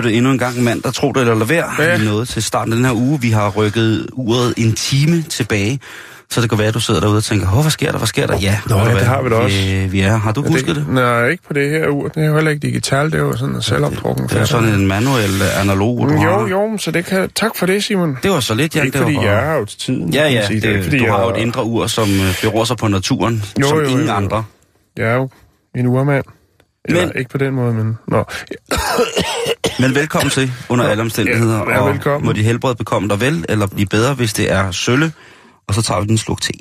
Blev det endnu en gang mandag, tro det eller lad være. Ja. Ja. Vi nået til starten af den her uge. Vi har rykket uret en time tilbage. Så det kan være, at du sidder derude og tænker, hvad sker der, hvad sker der? Ja, Nå, ja, det har vi da også. Vi, vi er. Har du husket det? Nej, ikke på det her ur. Det er jo heller ikke digitalt, det er jo sådan en selvopdrukken. Det er sådan en manuel øh, analog, du Jo, har. jo, så det kan... Tak for det, Simon. Det var så lidt, Jan. ikke det fordi var, jeg er jo til tiden. Ja, ja. sige. Det, ikke, fordi du har jo et indre ur, som øh, beror sig på naturen, Jo, som jo, ingen jo. andre. Jeg er jo en urmand. Eller Men- ikke på den måde, men... Nå, Men velkommen til, under alle omstændigheder. Ja, og velkommen. må de helbred bekomme dig vel, eller blive bedre, hvis det er sølle. Og så tager vi den sluk te.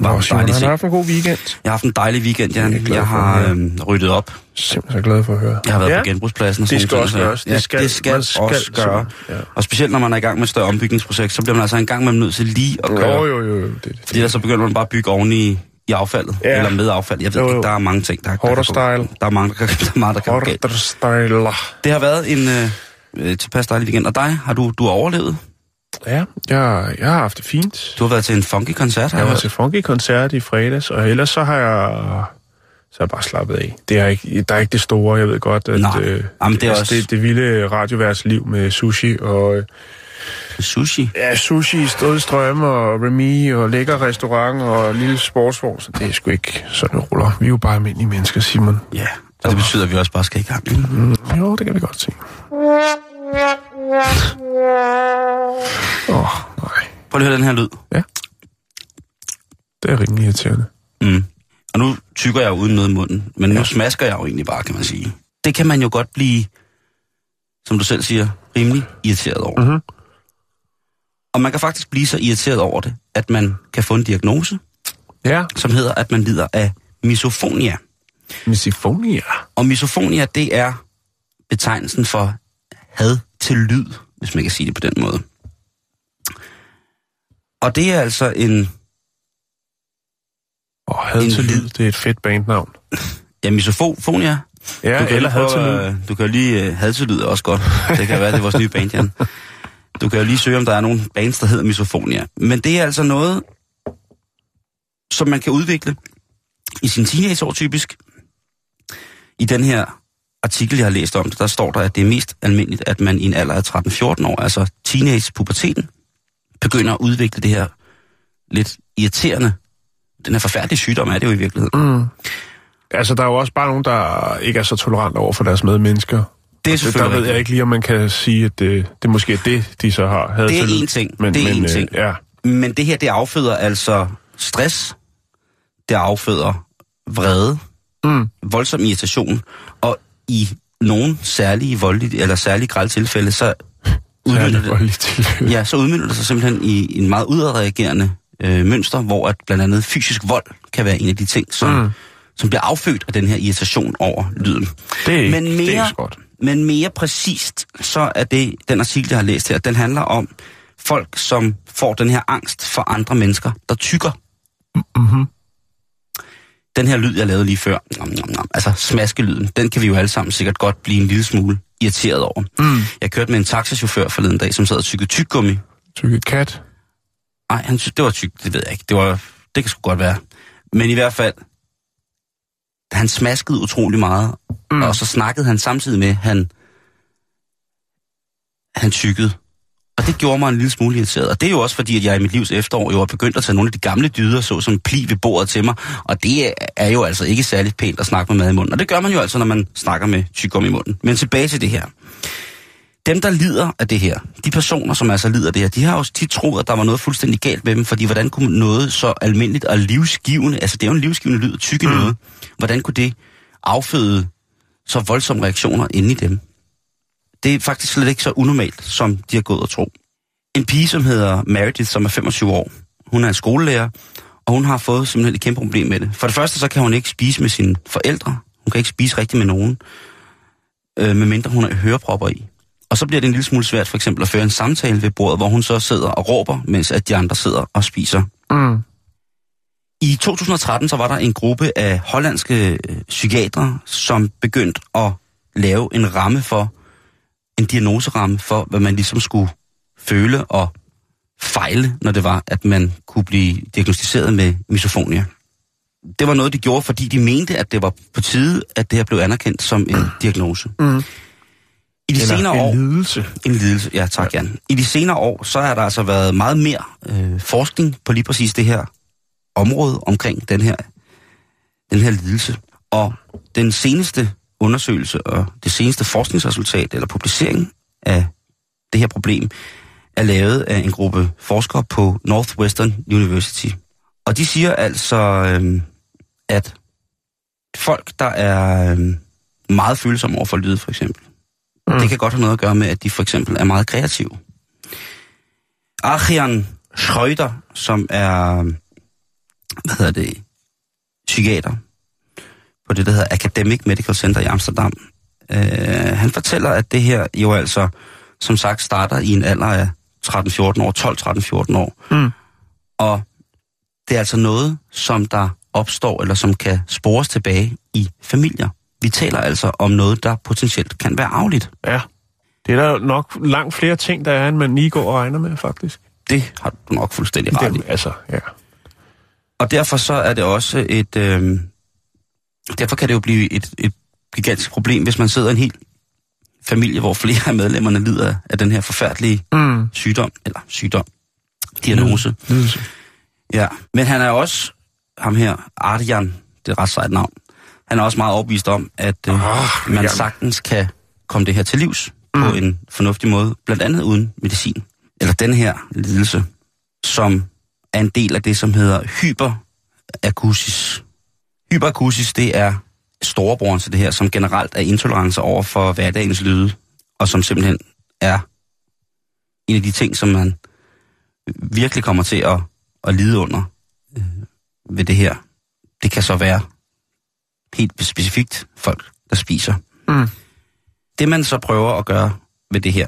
Nå Varmt Simon, har du haft en god weekend? Jeg har haft en dejlig weekend, Jan. Jeg Jeg har øhm, ryddet op. Simpelthen så glad for at høre. Jeg har været ja. på genbrugspladsen. Og Det skal også gøres. Ja, Det skal- det skal skal også gøre. ja. Og specielt når man er i gang med et større ombygningsprojekt, så bliver man altså en gang med nødt til lige at gøre. Jo, jo, jo. jo. Det, det. Fordi ellers så begynder man bare at bygge oven i, affaldet. Ja. Eller med affald. Jeg ved Jo, ikke, jo. der er mange ting, der, der kan. Der er mange, der der er meget, der kan gå galt. Det har været en øh, øh, tilpas dejlig weekend. Og dig, har du, du har overlevet? Ja, jeg, jeg har haft det fint. Du har været til en funky koncert, har Jeg var til funky-koncert i fredags, og ellers så har jeg, så har jeg bare slappet af. Det er ikke, der er ikke det store, jeg ved godt, at Nej. øh, Jamen, det er altså, også- det, det vilde radioværtsliv med sushi og øh, Sushi. ja, sushi, strømme og Remy og lækker restaurant og lille sportsvogn, så det er sgu ikke sådan, det ruller. Vi er jo bare almindelige mennesker, Simon. Ja, og det betyder, at vi også bare skal i gang. Mm, jo, det kan vi godt se. Åh, oh, nej. Prøv lige at høre den her lyd. Det er rimelig irriterende. Mm. Og nu tykker jeg jo uden noget i munden, men nu smasker jeg jo egentlig bare, kan man sige. Det kan man jo godt blive, som du selv siger, rimelig irriteret over. Mhm. Og man kan faktisk blive så irriteret over det, at man kan få en diagnose, Ja, som hedder, at man lider af misofonia. misifonia. Og misofonia, det er betegnelsen for had til lyd, hvis man kan sige det på den måde. Og det er altså en, Og had En til lyd. lyd, det er et fedt bandnavn. ja, misofonia, Ja, du kan eller lige had til lyd. øh, Du kan lige... Uh, had til lyd er også godt. Det kan være, det er vores nye band, Jan. Du kan jo lige søge, om der er nogle bands, der hedder Misofonia. Men det er altså noget, som man kan udvikle i sin teenageår typisk. I den her artikel, jeg har læst om det, der står der, at det er mest almindeligt, at man i en alder af 13-14 år, altså teenage-puberteten, begynder at udvikle det her lidt irriterende, den her forfærdelige sygdom er det jo i virkeligheden. Mm. Altså, der er jo også bare nogen, der ikke er så tolerant over for deres medmennesker. Det er Det, der selvfølgelig ved jeg ikke lige, om man kan sige, at det, det måske er det, de så har. Havde Det er én ting. Men, Det er men, én ting. Øh, ja. Men det her, det afføder altså stress. Det afføder vrede, Mm. voldsom irritation, og i nogle særlige voldelige, eller særlige grælde tilfælde, så udmynder det, ja, så udmynder det sig simpelthen i en meget udadreagerende øh, mønster, hvor at blandt andet fysisk vold kan være en af de ting, som, mm. Som bliver affødt af den her irritation over lyden. Det er ikke, Men det er mere- ikke godt. Men mere præcist, så er det, den artikel, jeg har læst her, den handler om folk, som får den her angst for andre mennesker, der tykker. Mm-hmm. Den her lyd, jeg lavede lige før, nom, nom, nom, altså smaskelyden, den kan vi jo alle sammen sikkert godt blive en lille smule irriteret over. Mm. Jeg kørte med en taxachauffør forleden dag, som sad og tykkede tyggegummi. Tykket kat. Nej, han synes, det var tyk, det ved jeg ikke. Det, var, det kan sgu godt være. Men i hvert fald, han smaskede utrolig meget, mm. Og så snakkede han samtidig med, han, han tykkede. Og det gjorde mig en lille smule irriteret. Og det er jo også fordi, at jeg i mit livs efterår jo har begyndt at tage nogle af de gamle dyder, så som pli ved bordet til mig. Og det er- jo altså ikke særlig pænt at snakke med mad i munden. Og det gør man jo altså, når man snakker med tyggegummi i munden. Men tilbage til det her. Dem, der lider af det her, de personer, som altså lider af det her, de har jo tit troet, at der var noget fuldstændig galt med dem, fordi hvordan kunne noget så almindeligt og livsgivende, altså det er jo en livsgivende lyd, tykke mm. noget, hvordan kunne det afføde så voldsomme reaktioner inde i dem? Det er faktisk slet ikke så unormalt, som de har gået og tro. en pige, som hedder Meredith, som er 25 år. Hun er en skolelærer, og hun har fået simpelthen et kæmpe problem med det. For det første, så kan hun ikke spise med sine forældre. Hun kan ikke spise rigtig med nogen, øh, medmindre hun har hørepropper i. Og så bliver det en lille smule svært for eksempel at føre en samtale ved bordet, hvor hun så sidder og råber, mens at de andre sidder og spiser. Mm. I 2013 så var der en gruppe af hollandske øh, psykiatere, som begyndte at lave en ramme for, en diagnoseramme for, hvad man ligesom skulle føle og fejle, når det var, at man kunne blive diagnostiseret med misofonia. Det var noget, de gjorde, fordi de mente, at det var på tide, at det her blev anerkendt som en diagnose. Mm. I de Eller senere en år... lidelse. En lidelse, ja tak Jan. I de senere år, så har der altså været meget mere øh, forskning på lige præcis det her område omkring den her, den her lidelse. Og den seneste undersøgelse og det seneste forskningsresultat eller publicering af det her problem er lavet af en gruppe forskere på Northwestern University. Og de siger altså, øh, at folk, der er øh, meget følsomme over for lyd, for eksempel, mm. det kan godt have noget at gøre med, at de for eksempel er meget kreative. Achian Schreuder, som er, hvad hedder det, psykiater på det, der hedder Academic Medical Center i Amsterdam, øh, han fortæller, at det her jo altså, som sagt, starter i en alder af 13-14 år, 12-13-14 år. Mm. Og det er altså noget, som der opstår, eller som kan spores tilbage i familier. Vi taler altså om noget, der potentielt kan være arveligt. Ja. Det er der nok langt flere ting, der er, end man lige går og regner med, faktisk. Det har du nok fuldstændig ret i. Altså, ja. Og derfor så er det også et... Øh, derfor kan det jo blive et, et gigantisk problem, hvis man sidder en hel familie, hvor flere af medlemmerne lider af den her forfærdelige Mm. sygdom, eller sygdom, diagnose. Lidelse. Ja, men han er også, ham her, Ardian, det er et ret sejt navn, han er også meget overbevist om, at øh, Ah, man Jan. sagtens kan komme det her til livs mm. på en fornuftig måde, blandt andet uden medicin. Eller den her lidelse, som er en del af det, som hedder hyperakusis. Hyperakusis, det er storebroren til det her, som generelt er intolerance over for hverdagens lyde, og som simpelthen er en af de ting, som man virkelig kommer til at, at lide under øh, ved det her. Det kan så være helt specifikt folk, der spiser. Mm. Det man så prøver at gøre ved det her,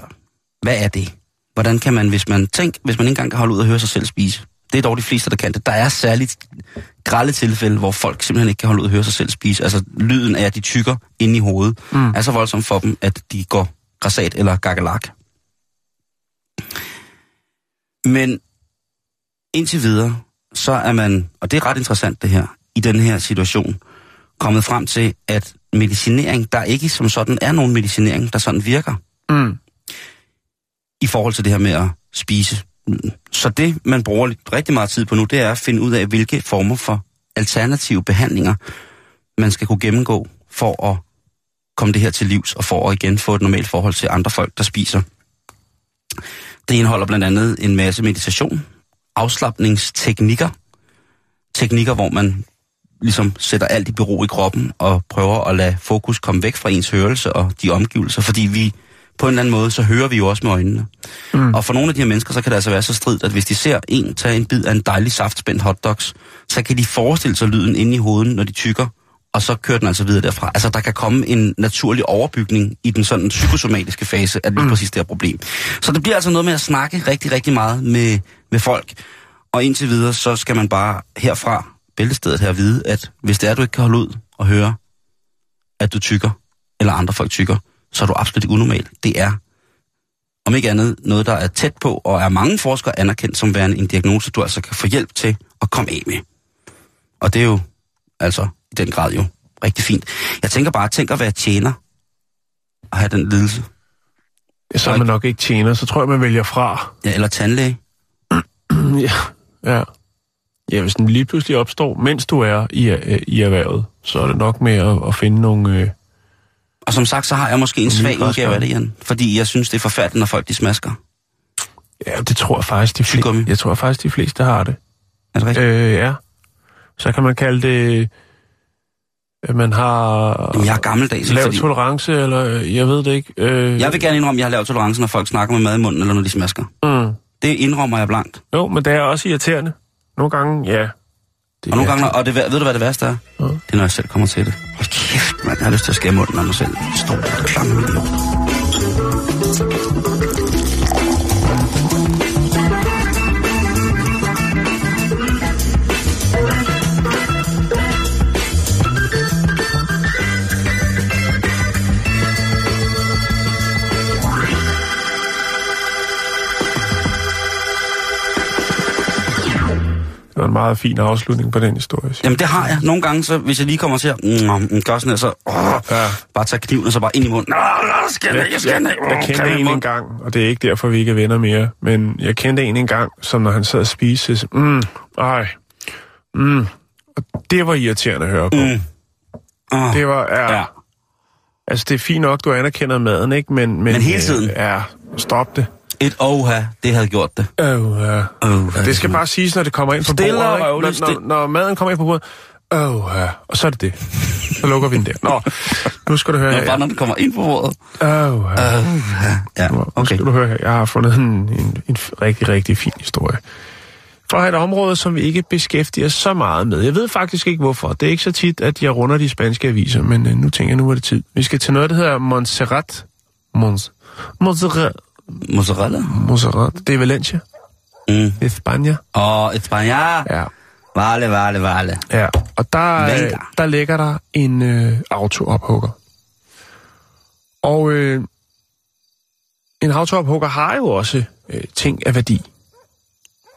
hvad er det? Hvordan kan man, hvis man tænk, hvis man ikke engang kan holde ud og høre sig selv spise? Det er dog de fleste, der kan det. Der er særligt grælde tilfælde, hvor folk simpelthen ikke kan holde ud og høre sig selv spise. Altså lyden af, at de tykker inde i hovedet, Mm. er så voldsom for dem, at de går græsat eller gakkelak. Men indtil videre, så er man, og det er ret interessant det her, i den her situation, kommet frem til, at medicinering, der ikke som sådan er nogen medicinering, der sådan virker Mm. i forhold til det her med at spise. Så det, man bruger rigtig meget tid på nu, det er at finde ud af, hvilke former for alternative behandlinger, man skal kunne gennemgå for at komme det her til livs, og for at igen få et normalt forhold til andre folk, der spiser. Det indeholder blandt andet en masse meditation, afslappningsteknikker, teknikker, hvor man ligesom sætter alt i bero i kroppen og prøver at lade fokus komme væk fra ens hørelse og de omgivelser, fordi vi på en eller anden måde, så hører vi jo også med øjnene. Mm. Og for nogle af de her mennesker, så kan det altså være så stridt, at hvis de ser en tage en bid af en dejlig saftspændt hotdogs, så kan de forestille sig lyden inde i hovedet, når de tykker, og så kører den altså videre derfra. Altså, der kan komme en naturlig overbygning i den sådan psykosomatiske fase af lige præcis det her problem. Så det bliver altså noget med at snakke rigtig, rigtig meget med, med folk. Og indtil videre, så skal man bare herfra, bæltestedet her, vide, at hvis det er, du ikke kan holde ud og høre, at du tykker, eller andre folk tykker, så er du absolut ikke unormal. Det er, om ikke andet, noget, der er tæt på, og er mange forskere anerkendt som værende en diagnose, du altså kan få hjælp til at komme af med. Og det er jo, altså, i den grad jo rigtig fint. Jeg tænker bare, tænk at være tjener og have den lidelse. Så er man nok ikke tjener, så tror jeg, man vælger fra. Ja, eller tandlæge. ja. ja. Ja, hvis den lige pludselig opstår, mens du er i, øh, i erhvervet, så er det nok med at, at finde nogle... Øh, Og som sagt, så har jeg måske en svag udgave af det, Jan. Fordi jeg synes, det er forfærdeligt, når folk de smasker. ja, det tror jeg faktisk, de fleste, jeg tror faktisk, de fleste har det. Er det rigtigt? Øh, ja. Så kan man kalde det, at man har Jamen, jeg er gammeldags. lav Fordi tolerance, eller øh, jeg ved det ikke. Øh, jeg vil gerne indrømme, at jeg har lavet tolerance, når folk snakker med mad i munden, eller når de smasker. mm, Det indrømmer jeg blankt. Jo, men det er også irriterende. Nogle gange, ja. Det Og nogle gange, og det, ved du hvad det værste er? Ja. Det er, når jeg selv kommer til det. Hold kæft, mand. Jeg har lyst til at skære munden af mig selv. Står der og meget fin afslutning på den historie. Jamen det har jeg. Nogle gange, så, hvis jeg lige kommer til at mm, gør sådan her, så åh, Ja. bare tage kniven og så bare ind i munden. Nå, nå, skal jeg, jeg skal jeg, jeg kendte en engang, og det er ikke derfor, vi ikke er venner mere, men jeg kendte en engang, som når han sad og spiste, så, mm, ej, mm, og det var irriterende at høre på. Mm. Oh, Det var, ja, ja. altså det er fint nok, du anerkender maden, ikke? Men, men, Men hele tiden? Øh, ja, stop det. Et oha, det havde gjort det. Øh, ja. Oh, Det skal bare siges, når det kommer ind på bordet, Når, når, når maden kommer ind på bordet, øh, ja. og så er det det. Så lukker vi den der. Nå, nu skal du høre Ja, her. bare når den kommer ind på bordet. Øh, ja. Ja, Nu okay. skal du høre her. Jeg har fundet en, en, en rigtig, rigtig fin historie. Fra et område, som vi ikke beskæftiger så meget med. Jeg ved faktisk ikke, hvorfor. Det er ikke så tit, at jeg runder de spanske aviser, men uh, nu tænker jeg, nu er det tid. Vi skal til noget, der hedder Montserrat. Mons, Montserrat. Mozzarella. Montserrat. Det er Valencia. Mm. España. Og España. Ja. Vale, vale, vale. Ja, og der, Venga. øh, der ligger der en øh, autoophugger. Og øh, en autoophugger har jo også øh, ting af værdi.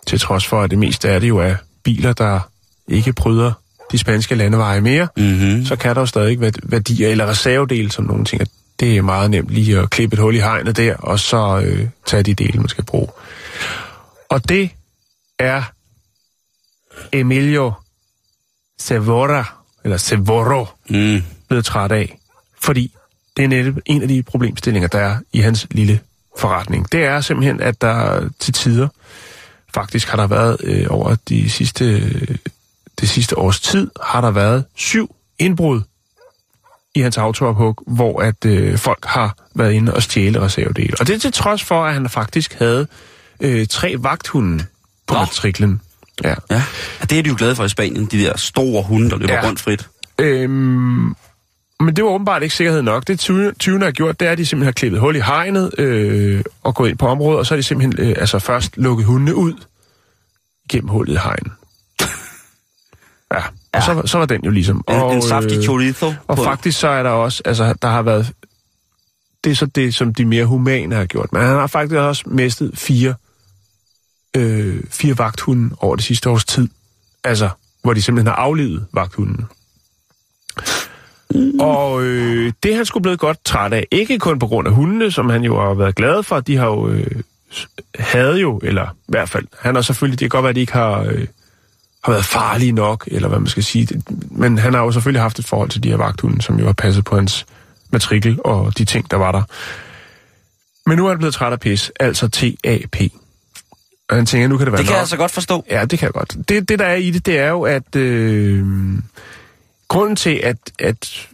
Til trods for, at det meste af det jo er biler, der ikke bryder de spanske landeveje mere, Mm-hmm. så kan der jo stadig være værdier eller reservedele, som nogen tænker, det er meget nemt lige at klippe et hul i hegnet der, og så øh, tage de dele, man skal bruge. Og det er Emilio Sevora, eller Sevoro, Mm. blevet træt af, fordi det er netop en af de problemstillinger, der er i hans lille forretning. Det er simpelthen, at der til tider, faktisk har der været øh, over de sidste, det sidste års tid, har der været syv indbrud i hans autoophug, hvor at øh, folk har været inde og stjæle reservedele. Og det er til trods for, at han faktisk havde øh, tre vagthunde på Nå. matriklen. Ja. Ja. det er de jo glade for i Spanien, de der store hunde, der løber Ja. rundt frit. Øhm, men det var åbenbart ikke sikkerhed nok. Det 20, 20 har gjort, det er, at de simpelthen har klippet hul i hegnet øh, og gået ind på området, og så har de simpelthen øh, altså først lukket hundene ud gennem hullet i hegnet. Ja, og Ja. Så, så var den jo ligesom. En, og, en saftig chorizo. Og faktisk så er der også, altså der har været, det er så det, som de mere humane har gjort, men han har faktisk også mistet fire, øh, fire vagthunde over det sidste års tid. Altså, hvor de simpelthen har aflivet vagthundene. Og øh, det er han skulle blevet godt træt af. Ikke kun på grund af hundene, som han jo har været glad for. De har jo øh, havde jo, eller i hvert fald, han har selvfølgelig, det kan godt være, at de ikke har, øh, har været farlige nok, eller hvad man skal sige. Men han har jo selvfølgelig haft et forhold til de her vagthunde, som jo har passet på hans matrikel og de ting, der var der. Men nu er han blevet træt af pis, altså TAP. Og han tænker, nu kan det være Det kan nok. jeg altså godt forstå. Ja, det kan jeg godt. Det, det der er i det, det er jo, at øh, grunden til, at, at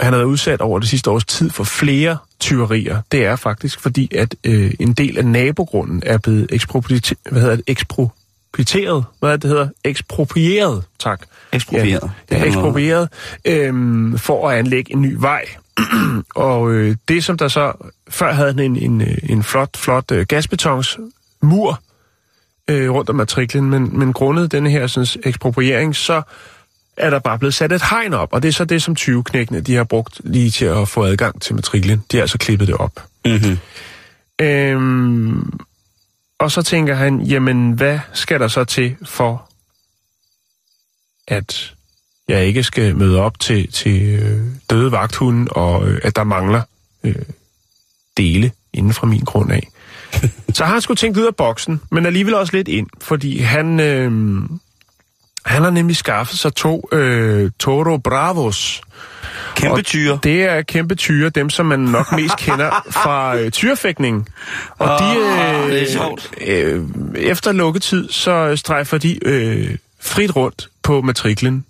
han har været udsat over det sidste års tid for flere tyverier, det er faktisk fordi, at øh, en del af nabogrunden er blevet eksproprieret. Hvad hedder det? Eksproprieret? Hvad er det, det hedder? Eksproprieret, tak. Eksproprieret. Ja, ja er eksproprieret øhm, for at anlægge en ny vej. og øh, det, som der så... Før havde en, en, øh, en flot, flot øh, gasbetons mur øh, rundt om matriklen, men, men grundet denne her sådan, ekspropriering, så er der bare blevet sat et hegn op, og det er så det, som 20-knækkene de har brugt lige til at få adgang til matriklen. De har altså klippet det op. Mm-hmm. Øhm, og så tænker han, jamen hvad skal der så til for, at jeg ikke skal møde op til, til øh, døde vagthunden, og øh, at der mangler øh, dele inden fra min grund af. så har han sgu tænkt ud af boksen, men alligevel også lidt ind, fordi han, øh, han har nemlig skaffet sig to øh, Toro Bravos, Kæmpe tyre. Det er kæmpe tyre, dem som man nok mest kender fra øh, tyrefægtning. Og Åh, de, øh, det er sjovt. Øh, efter lukketid, så strejfer de øh, frit rundt på matriklen.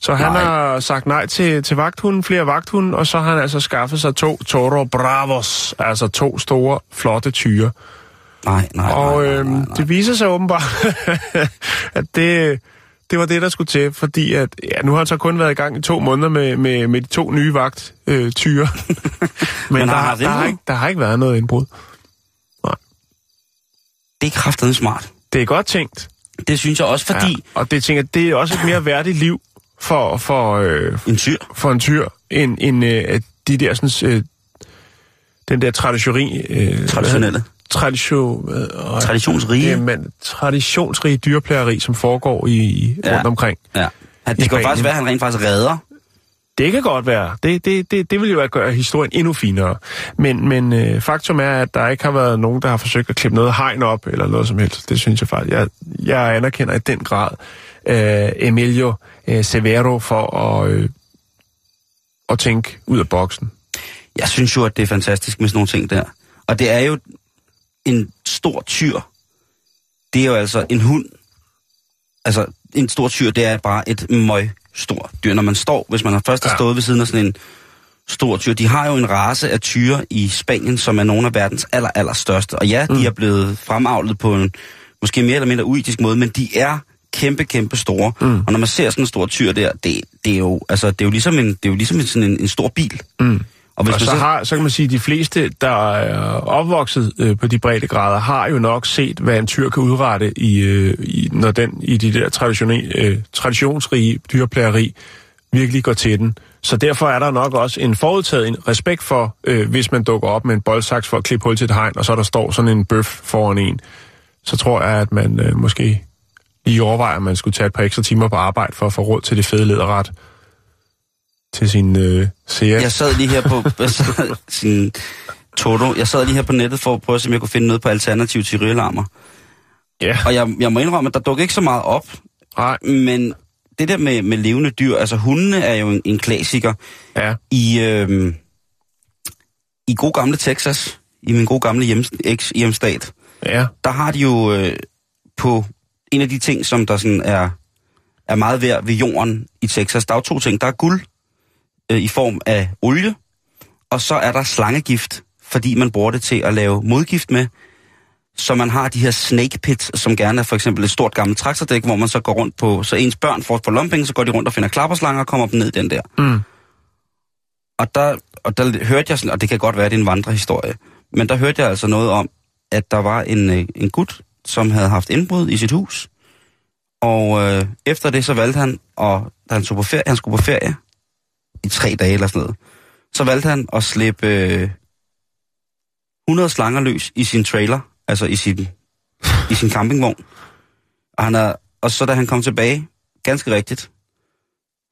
Så han Nej. har sagt nej til, til vagthunden, flere vagthunden, og så har han altså skaffet sig to Toro Bravos, altså to store, flotte tyre. Nej, nej, Og nej, nej, øhm, nej, nej. det viser sig åbenbart, at det, det var det, der skulle til, fordi at, ja, nu har han så kun været i gang i to måneder med, med, med de to nye vagt øh, tyre. Men, Men der, har der, har ikke, der har ikke været noget indbrud. Det er kraftedeme smart. Det er godt tænkt. Det synes jeg også, fordi Ja. Og det tænker det er også et mere værdigt liv for, for, øh, en tyr, for en tyr, end, end øh, de der sådan, øh, den der traditioni... Øh, traditionelle, Tradition, øh, og, traditionsrige. det, man, traditionsrige dyrplageri, som foregår i, i Ja. rundt omkring. Ja. Han, det kan faktisk være, at han rent faktisk redder. Det kan godt være. Det, det, det, det vil jo gøre historien endnu finere. Men, men øh, faktum er, at der ikke har været nogen, der har forsøgt at klippe noget hegn op, eller noget som helst. Det synes jeg faktisk. Jeg, jeg anerkender i den grad øh, Emilio øh, Severo for at, øh, at tænke ud af boksen. Jeg synes jo, at det er fantastisk med sådan nogle ting der. Og det er jo en stor tyr. Det er jo altså en hund. Altså, en stor tyr, det er bare et møg stor dyr. Når man står, hvis man har først har stået ved siden af sådan en stor tyr. De har jo en race af tyre i Spanien, som er nogle af verdens aller, aller største. Og ja, mm. de er blevet fremavlet på en måske mere eller mindre uetisk måde, men de er kæmpe, kæmpe store. Mm. Og når man ser sådan en stor tyr der, det, det er jo, altså, det er jo ligesom en, det er jo ligesom sådan en, en stor bil. Mm. Og hvis Og så, har, så kan man sige, at de fleste, der er opvokset øh, på de brede grader, har jo nok set, hvad en tyr kan udrette i, øh, i når den i de der traditione, øh, traditionsrige dyrplageri virkelig går til den. Så derfor er der nok også en forudtaget en respekt for, øh, hvis man dukker op med en boldsaks for at klippe hul til et hegn, og så der står sådan en bøf foran en, så tror jeg, at man øh, måske lige overvejer, at man skulle tage et par ekstra timer på arbejde for at få råd til det fede lederret til sin øh, serie. Jeg sad lige her på jeg sad, sin Toto. Jeg sad lige her på nettet for at prøve at se, om jeg kunne finde noget på alternativ til rygelarmer. Ja, Og jeg, jeg må indrømme, at der dukker ikke så meget op. nej, Men det der med, med levende dyr, altså hundene er jo en, en klassiker. ja. I, øh, I god gamle Texas, i min gode gamle hjem, eks, hjemstat, Ja, der har de jo øh, på en af de ting, som der sådan er, er meget værd ved jorden i Texas. Der er jo to ting. Der er guld øh, i form af olie, og så er der slangegift, fordi man bruger det til at lave modgift med. Så man har de her snake pits, som gerne er for eksempel et stort gammelt traktordæk, hvor man så går rundt på, så ens børn får for lompenge, så går de rundt og finder klapperslanger og kommer dem ned den der. Mm. Og der, og der hørte jeg sådan, og det kan godt være, at det er en vandrehistorie, men der hørte jeg altså noget om, at der var en, øh, en gut, som havde haft indbrud i sit hus. Og øh, efter det, så valgte han, og da han, tog på ferie, han skulle på ferie i tre dage eller sådan noget, så valgte han at slippe øh, 100 slanger løs i sin trailer, altså i sin, i sin campingvogn. Og, han er, og så da han kom tilbage, ganske rigtigt,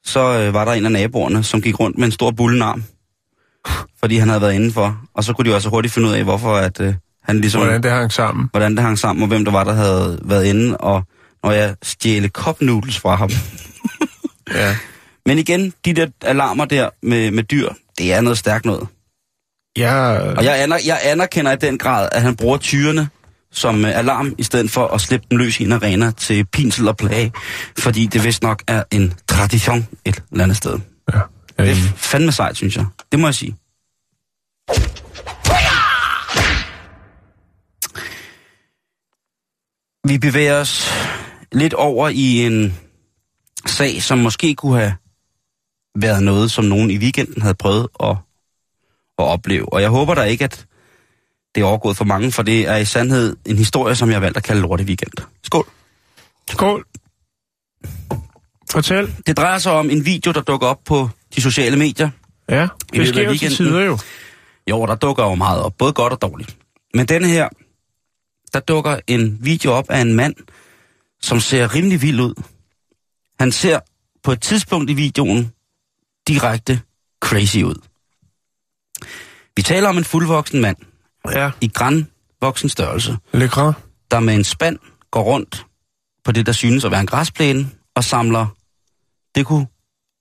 så øh, var der en af naboerne, som gik rundt med en stor bullenarm, fordi han havde været indenfor. Og så kunne de jo altså hurtigt finde ud af, hvorfor at, øh, han ligesom, Hvordan det hang sammen. hvordan det hang sammen, og hvem der var, der havde været inde, og når jeg stjæle noodles fra ham. Ja. Men igen, de der alarmer der med, med dyr, det er noget stærkt noget. Ja, Og jeg, aner, jeg anerkender i den grad, at han bruger tyrene som øh, alarm, i stedet for at slippe dem løs i en arena til pinsel og plage. Fordi det vist nok er en tradition et eller andet sted. ja. Det er Øhm, fandme sejt, synes jeg. Det må jeg sige. Vi bevæger os lidt over i en sag, som måske kunne have været noget, som nogen i weekenden havde prøvet at, at opleve. Og jeg håber da ikke, at det er overgået for mange, for det er i sandhed en historie, som jeg har valgt at kalde Lorte Weekend. Skål! Skål. Fortæl. Det drejer sig om en video, der dukker op på de sociale medier. Ja, det sker jo til weekenden. tider jo. Jo, der dukker jo meget op, både godt og dårligt. Men denne her, der dukker en video op af en mand, som ser rimelig vild ud. Han ser på et tidspunkt i videoen direkte crazy ud. Vi taler om en fuldvoksen mand Ja, i grænvoksen størrelse, le grand. der med en spand går rundt på det, der synes at være en græsplæne, og samler, det kunne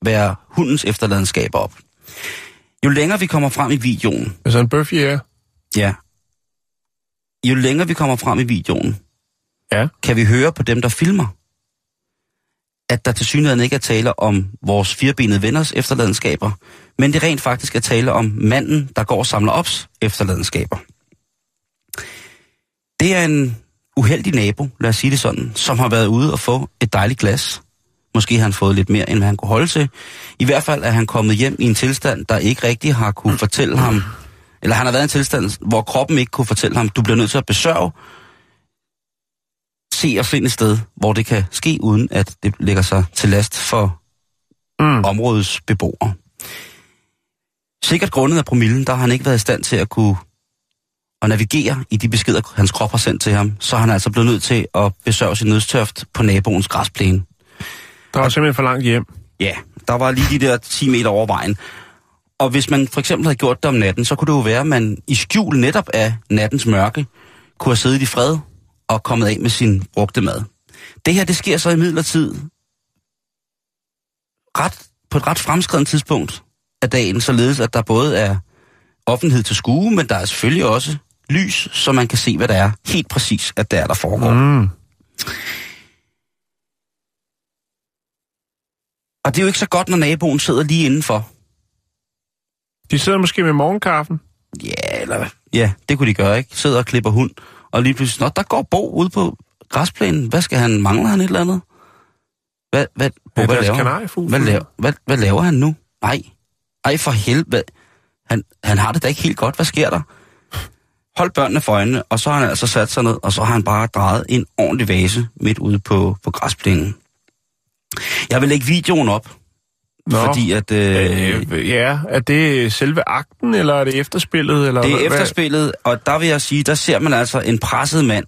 være hundens efterladenskaber op. Jo længere vi kommer frem i videoen, Altså en bøf ja. Ja. Jo længere vi kommer frem i videoen, Ja. kan vi høre på dem, der filmer, at der til synligheden ikke er tale om vores firebenede venners efterladenskaber, men det rent faktisk er tale om manden, der går og samler ops efterladenskaber. det er en uheldig nabo, lad os sige det sådan, som har været ude og få et dejligt glas. Måske har han fået lidt mere, end hvad han kunne holde til. I hvert fald er han kommet hjem i en tilstand, der ikke rigtig har kunne fortælle ham, eller han har været i en tilstand, hvor kroppen ikke kunne fortælle ham, du bliver nødt til at besørge, se og finde et sted, hvor det kan ske, uden at det lægger sig til last for mm. områdets beboere. Sikkert grundet af promillen, der har han ikke været i stand til at kunne at navigere i de beskeder, hans krop har sendt til ham, så han altså blevet nødt til at besørge sin nødstørft på naboens græsplæne. Der var simpelthen for langt hjem. Ja, der var lige de der 10 meter over vejen. Og hvis man for eksempel havde gjort det om natten, så kunne det jo være, at man i skjul netop af nattens mørke kunne have siddet i fred og kommet af med sin brugte mad. Det her, det sker så i midlertid ret, på et ret fremskreden tidspunkt af dagen, således at der både er offentlighed til skue, men der er selvfølgelig også lys, så man kan se, hvad der er helt præcis, at der er, der foregår. Mm. Og det er jo ikke så godt, når naboen sidder lige indenfor. De sidder måske med morgenkaffen. Ja, eller Ja, det kunne de gøre, ikke? Sidder og klipper hund, og lige pludselig, nå, der går Bo ud på græsplænen. Hvad skal han? Mangler han et eller andet? Hvad, hvad, Bo, Ja, hvad, deres laver, kanariefugl. hvad, laver, hvad, hvad laver han nu? Nej. Ej, for helvede. Han, han har det da ikke helt godt. Hvad sker der? Hold børnene for øjnene, og så har han altså sat sig ned, og så har han bare drejet en ordentlig vase midt ude på, på græsplænen. Jeg vil lægge videoen op, Nå. fordi at... Øh, Øh, ja, er det selve akten, eller er det efterspillet? Eller Det er hvad- efterspillet, og der vil jeg sige, der ser man altså en presset mand.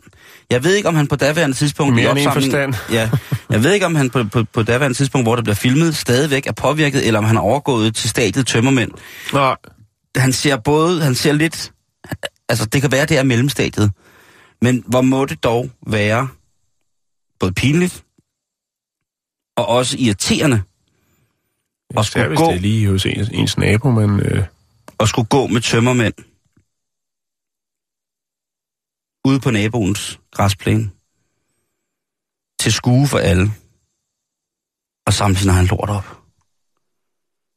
Jeg ved ikke, om han på daværende tidspunkt... Mere end en forstand. Ja, jeg ved ikke, om han på, på, på daværende tidspunkt, hvor der bliver filmet, stadigvæk er påvirket, eller om han er overgået til stadiet tømmermænd. Nå, Han ser både, han ser lidt... Altså, det kan være, det er mellemstadiet. Men hvor må det dog være både pinligt og også irriterende især skulle, hvis gå, det er lige hos ens, ens nabo, men... Øh, at skulle gå med tømmermænd ude på naboens græsplæne til skue for alle og samtidig når han lort op.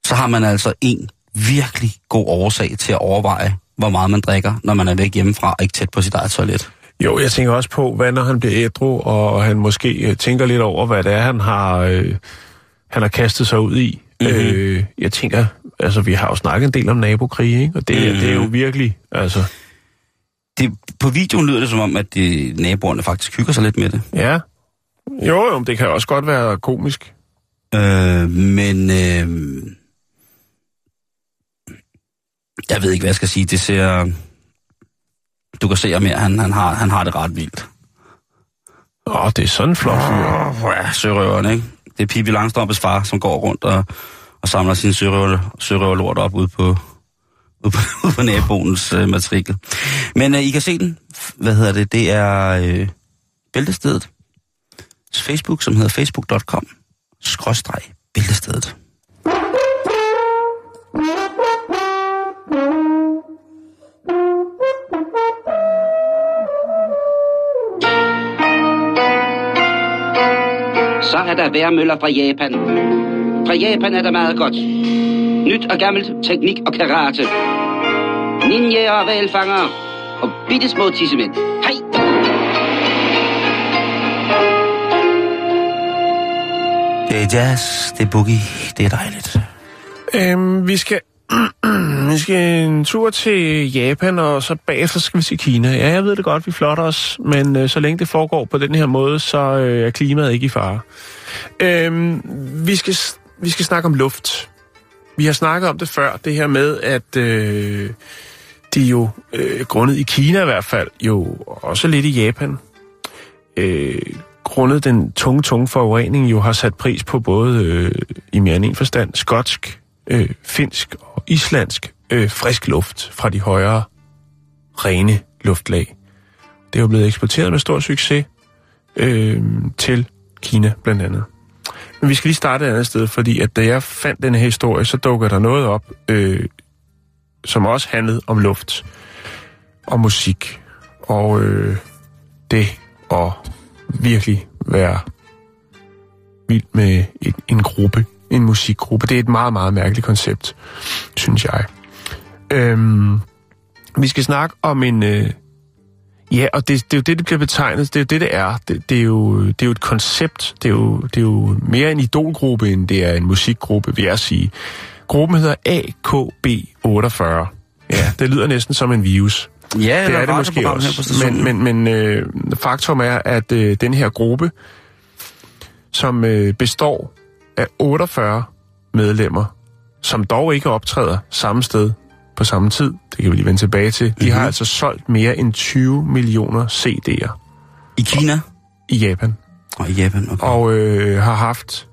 Så har man altså en virkelig god årsag til at overveje, hvor meget man drikker, når man er væk hjemmefra og ikke tæt på sit eget toilet. jo, jeg tænker også på, hvad når han bliver ædru, og han måske øh, tænker lidt over, hvad det er, han har, øh, han har kastet sig ud i. Mhm. Mm-hmm. Øh, jeg tænker, altså vi har jo snakket en del om nabokrig, ikke? Og det, Mhm. mm-hmm. det er jo virkelig, altså... Det, på videoen lyder det som om, at de, naboerne faktisk hygger sig lidt med det. Ja. Jo, jo, det kan også godt være komisk. Øh, men øh, jeg ved ikke, hvad jeg skal sige. Det ser... Du kan se, at han, han, har, han har det ret vildt. Åh, det er sådan en flot fyr. Oh, ja, sørøveren, ikke? Det er Pippi Langstrømpes far, som går rundt og, og samler sin sørøverlort op ude på, ude på, ude på naboens øh, matrikel. Men øh, I kan se den. Hvad hedder det? Det er øh, Bæltestedet. Facebook, som hedder facebook.com. Skråstreg Bæltestedet. Så er der værmøller fra Japan. Fra Japan er der meget godt. Nyt og gammelt, teknik og karate. Ninjaer og valfanger. Og bitte små tissemænd. Hej! Det er jazz, det er boogie, det er dejligt. Øhm, vi skal... vi skal en tur til Japan, og så bagefter skal vi til Kina. Ja, jeg ved det godt, vi flotter os, men øh, så længe det foregår på den her måde, så øh, er klimaet ikke i fare. Øh, vi, skal, vi skal snakke om luft. Vi har snakket om det før, det her med, at øh, de jo, øh, grundet i Kina i hvert fald, jo også lidt i Japan, øh, grundet den tunge, tunge forurening, jo har sat pris på både øh, i mere end en forstand skotsk, øh, finsk islandsk øh, frisk luft fra de højere, rene luftlag. Det er jo blevet eksporteret med stor succes øh, til Kina blandt andet. Men vi skal lige starte et andet sted, fordi at da jeg fandt den her historie, så dukker der noget op, øh, som også handlede om luft og musik. Og øh, det at virkelig være vild med en, en gruppe, en musikgruppe. Det er et meget, meget mærkeligt koncept, synes jeg. Øhm, vi skal snakke om en, øh, Ja, og det, det er jo det, det bliver betegnet. Det er jo det, det er. Det, det, er, jo, det er jo et koncept. Det er jo, det er jo mere en idolgruppe, end det er en musikgruppe, vil jeg sige. Gruppen hedder AKB48. Ja, det lyder næsten som en virus. Ja, det er det måske også. Men, men, men øh, faktum er, at øh, den her gruppe, som øh, består af 48 medlemmer, som dog ikke optræder samme sted på samme tid, det kan vi lige vende tilbage til, de Mhm. har altså solgt mere end 20 millioner CD'er I Kina? i Japan, Og i Japan, okay. og øh, har haft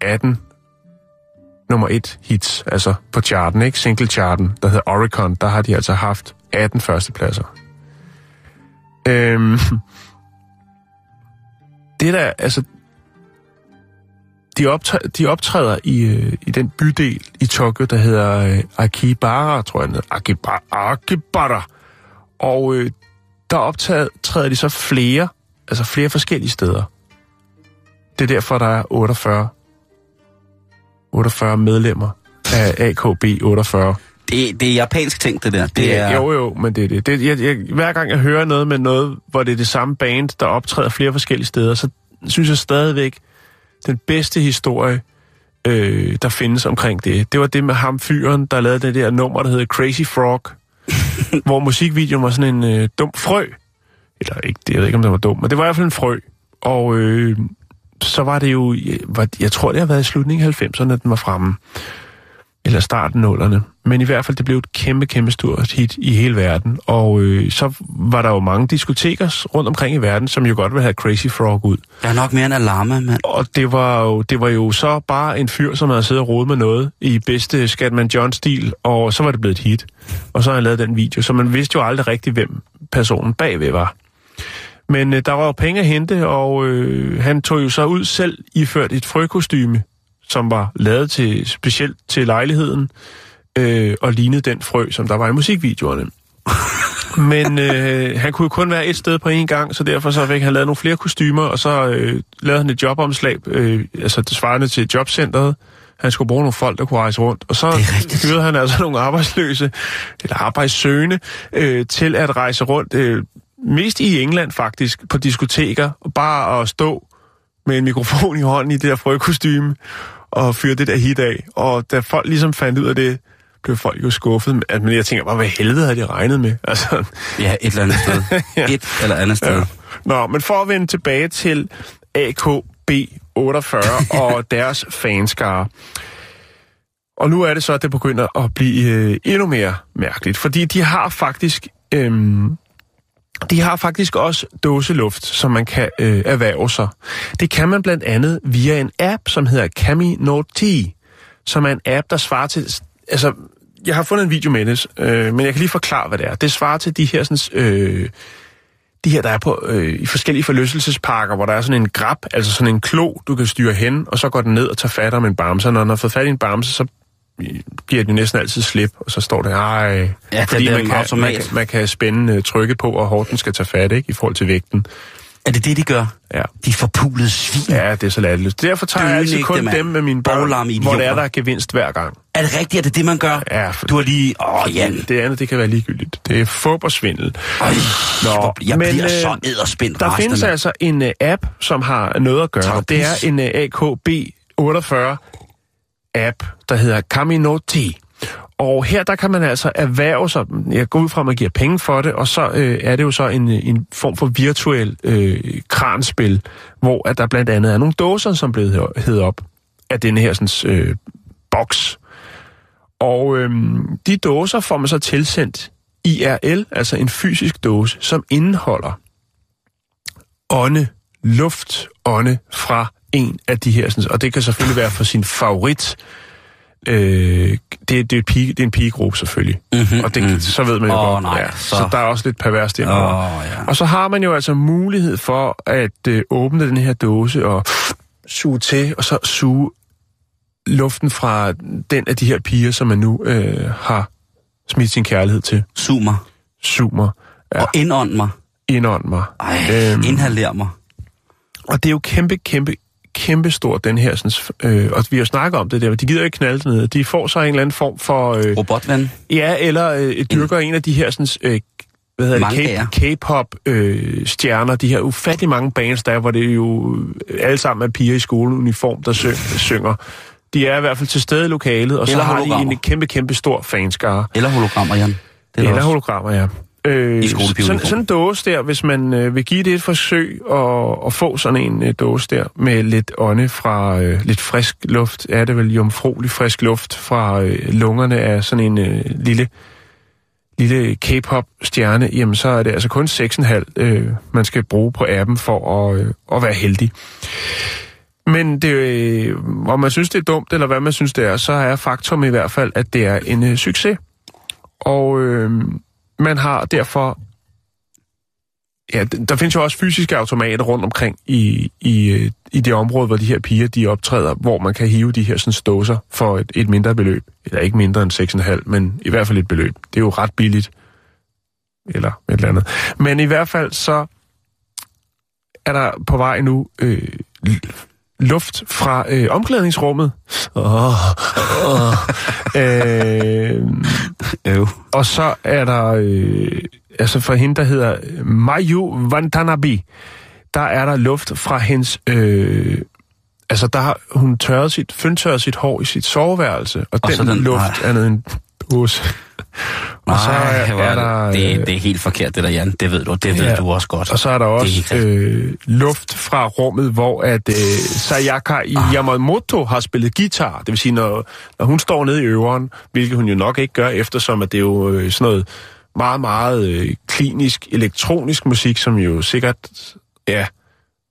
18 nummer 1 hits, altså på charten, ikke? Single charten, der hedder Oricon, der har de altså haft 18 førstepladser. Øhm, det der, altså, de, optræ- de optræder i, øh, i den bydel i Tokyo, der hedder øh, Akibara, tror jeg. Akibara, Akibara. Og øh, der optræder træder de så flere, altså flere forskellige steder. Det er derfor, der er 48, 48 medlemmer af AKB 48. Det, det er japansk ting, det der. Det, Det er, jo, jo, men det er det. det jeg, jeg, hver gang jeg hører noget med noget, hvor det er det samme band, der optræder flere forskellige steder, så synes jeg stadigvæk, den bedste historie, øh, der findes omkring det, det var det med ham fyren, der lavede det der nummer, der hedder Crazy Frog, hvor musikvideoen var sådan en øh, dum frø. Eller ikke, det, jeg ved ikke, om det var dum, men det var i hvert fald en frø. Og øh, så var det jo, jeg, jeg tror, det har været i slutningen af 90'erne, at den var fremme. Eller starten af 0'erne. Men i hvert fald, det blev et kæmpe, kæmpe stort hit i hele verden. Og øh, så var der jo mange diskoteker rundt omkring i verden, som jo godt ville have Crazy Frog ud. der er nok mere en alarme, mand. Og det var, jo, det var jo så bare en fyr, som havde siddet og rodet med noget i bedste Scatman John-stil, og så var det blevet et hit. Og så har han lavet den video, så man vidste jo aldrig rigtigt, hvem personen bagved var. Men øh, der var jo penge at hente, og øh, han tog jo så ud selv iført et frøkostyme, som var lavet til specielt til lejligheden, øh, og lignede den frø, som der var i musikvideoerne. Men øh, han kunne jo kun være et sted på én gang, så derfor så fik han lavet nogle flere kostymer, og så øh, lavede han et jobomslag, øh, altså det svarende til jobcentret. Han skulle bruge nogle folk, der kunne rejse rundt. Og så hyrede han altså nogle arbejdsløse, eller arbejdssøgende, øh, til at rejse rundt, øh, mest i England faktisk, på diskoteker, og bare at stå med en mikrofon i hånden i det der frøkostyme, og fyre det der hit af. Og da folk ligesom fandt ud af det, blev folk jo skuffet. Altså, Men jeg tænker bare, hvad helvede havde de regnet med? Altså, Ja, et eller andet sted. Ja. Et eller andet sted. Ja. Nå, men for at vende tilbage til AKB48 og deres fanskare. Og nu er det så, at det begynder at blive øh, endnu mere mærkeligt, fordi de har faktisk... Øhm, de har faktisk også dåseluft, som man kan øh, erhverve sig. Det kan man blandt andet via en app, som hedder Cami Note 10, som er en app, der svarer til... Altså, jeg har fundet en video med det, øh, men jeg kan lige forklare, hvad det er. Det svarer til de her sådan, øh, de her, der er på øh, i forskellige forlystelsesparker, hvor der er sådan en grab, altså sådan en klo, du kan styre hen, og så går den ned og tager fat om en bamse. Og når den har fået fat i en bamse, så giver den næsten altid slip, og så står det, ej, Ja, fordi der man kan, automat. man, kan, man kan spænde uh, trykket på, og hårdt den skal tage fat, ikke, i forhold til vægten. Er det det, de gør? Ja. De forpulede svin. Ja, det er så latterligt. Derfor tager jeg altid Dønægte kun mand. dem med mine børn, hvor det er, der er gevinst hver gang. Er det rigtigt? Er det det, man gør? Ja, for, Du har lige... Åh, oh, Jan. det andet, det kan være ligegyldigt. Det er fup og svindel. Øj, Nå, jeg men, bliver øh, så edderspændt Der resten findes altså en uh, app, som har noget at gøre. Og Det er en uh, app, der hedder Caminoti. Og her der kan man altså erhverve sig, jeg går ud fra, at man giver penge for det, og så øh, er det jo så en, øh, en form for virtuel øh, kranspil, hvor at der blandt andet er nogle dåser, som blev blevet hed op af denne her sådan, øh, boks. Og øh, de dåser får man så tilsendt IRL, altså en fysisk dåse, som indeholder ånde, luft, ånde fra en af de her, sådan, og det kan selvfølgelig være for sin favorit. Øh, det, det, er et pige, det er en pigegruppe selvfølgelig, Mhm, og det, mhm. så ved man jo Åh, godt. nej, ja. så- Så. der er også lidt perverst indover. Åh, ja. Og så har man jo altså mulighed for at øh, åbne den her dåse og suge til, og så suge luften fra den af de her piger, som man nu øh, har smidt sin kærlighed til. Sug mig. Sug mig, Og indånd mig. indånd mig. Ej, Øhm. inhaler mig. Og det er jo kæmpe, kæmpe, kæmpe stort, den her. Sådan, øh, og vi har snakket om det der, de gider ikke knalde det ned. De får så en eller anden form for... Øh, Robotven. ja, eller øh, dyrker en af de her sådan, øh, hvad hedder det, K- K-pop øh, stjerner, de her ufattelig mange bands, der er, hvor det er jo alle sammen er piger i skoleuniform, der syng, synger. De er i hvert fald til stede i lokalet, og så Eller har de en kæmpe, kæmpe stor fanskare. Eller hologrammer, Jan. Det er Eller også. hologrammer, ja. Øh, I sådan, sådan en dåse der, hvis man øh, vil give det et forsøg og, og få sådan en øh, dåse der med lidt ånde fra øh, lidt frisk luft, er det vel jomfruelig frisk luft fra øh, lungerne af sådan en øh, lille lille K-pop-stjerne, jamen så er det altså kun 6,5, øh, man skal bruge på appen for at, øh, at være heldig. Men det, øh, om man synes, det er dumt, eller hvad man synes, det er, så er faktum i hvert fald, at det er en øh, succes. Og øh, man har derfor... Ja, der findes jo også fysiske automater rundt omkring i, i, øh, i det område, hvor de her piger de optræder, hvor man kan hive de her sådan ståser for et, et mindre beløb. Eller ikke mindre end 6,5, men i hvert fald et beløb. Det er jo ret billigt. Eller et eller andet. Men i hvert fald så er der på vej nu øh, luft fra øh, omklædningsrummet. Oh, oh. øh, Øv. og så er der, øh, altså for hende, der hedder Mayu Vantanabi, der er der luft fra hendes, øh, altså der har hun tørret sit, fyndtørret sit hår i sit soveværelse, og, Og den, den- luft nej. er nede i en dåse. Og så er, hvor er der, det, øh, det er helt forkert, det der, Jan. Det ved du, det ved Ja. du også godt. og så er der er også rigtigt. øh, luft fra rummet, hvor at øh, Sayaka Yamamoto har spillet guitar. Det vil sige, når, når hun står nede i øveren, hvilket hun jo nok ikke gør, eftersom at det er jo øh, sådan noget meget, meget øh, klinisk, elektronisk musik, som jo sikkert, ja,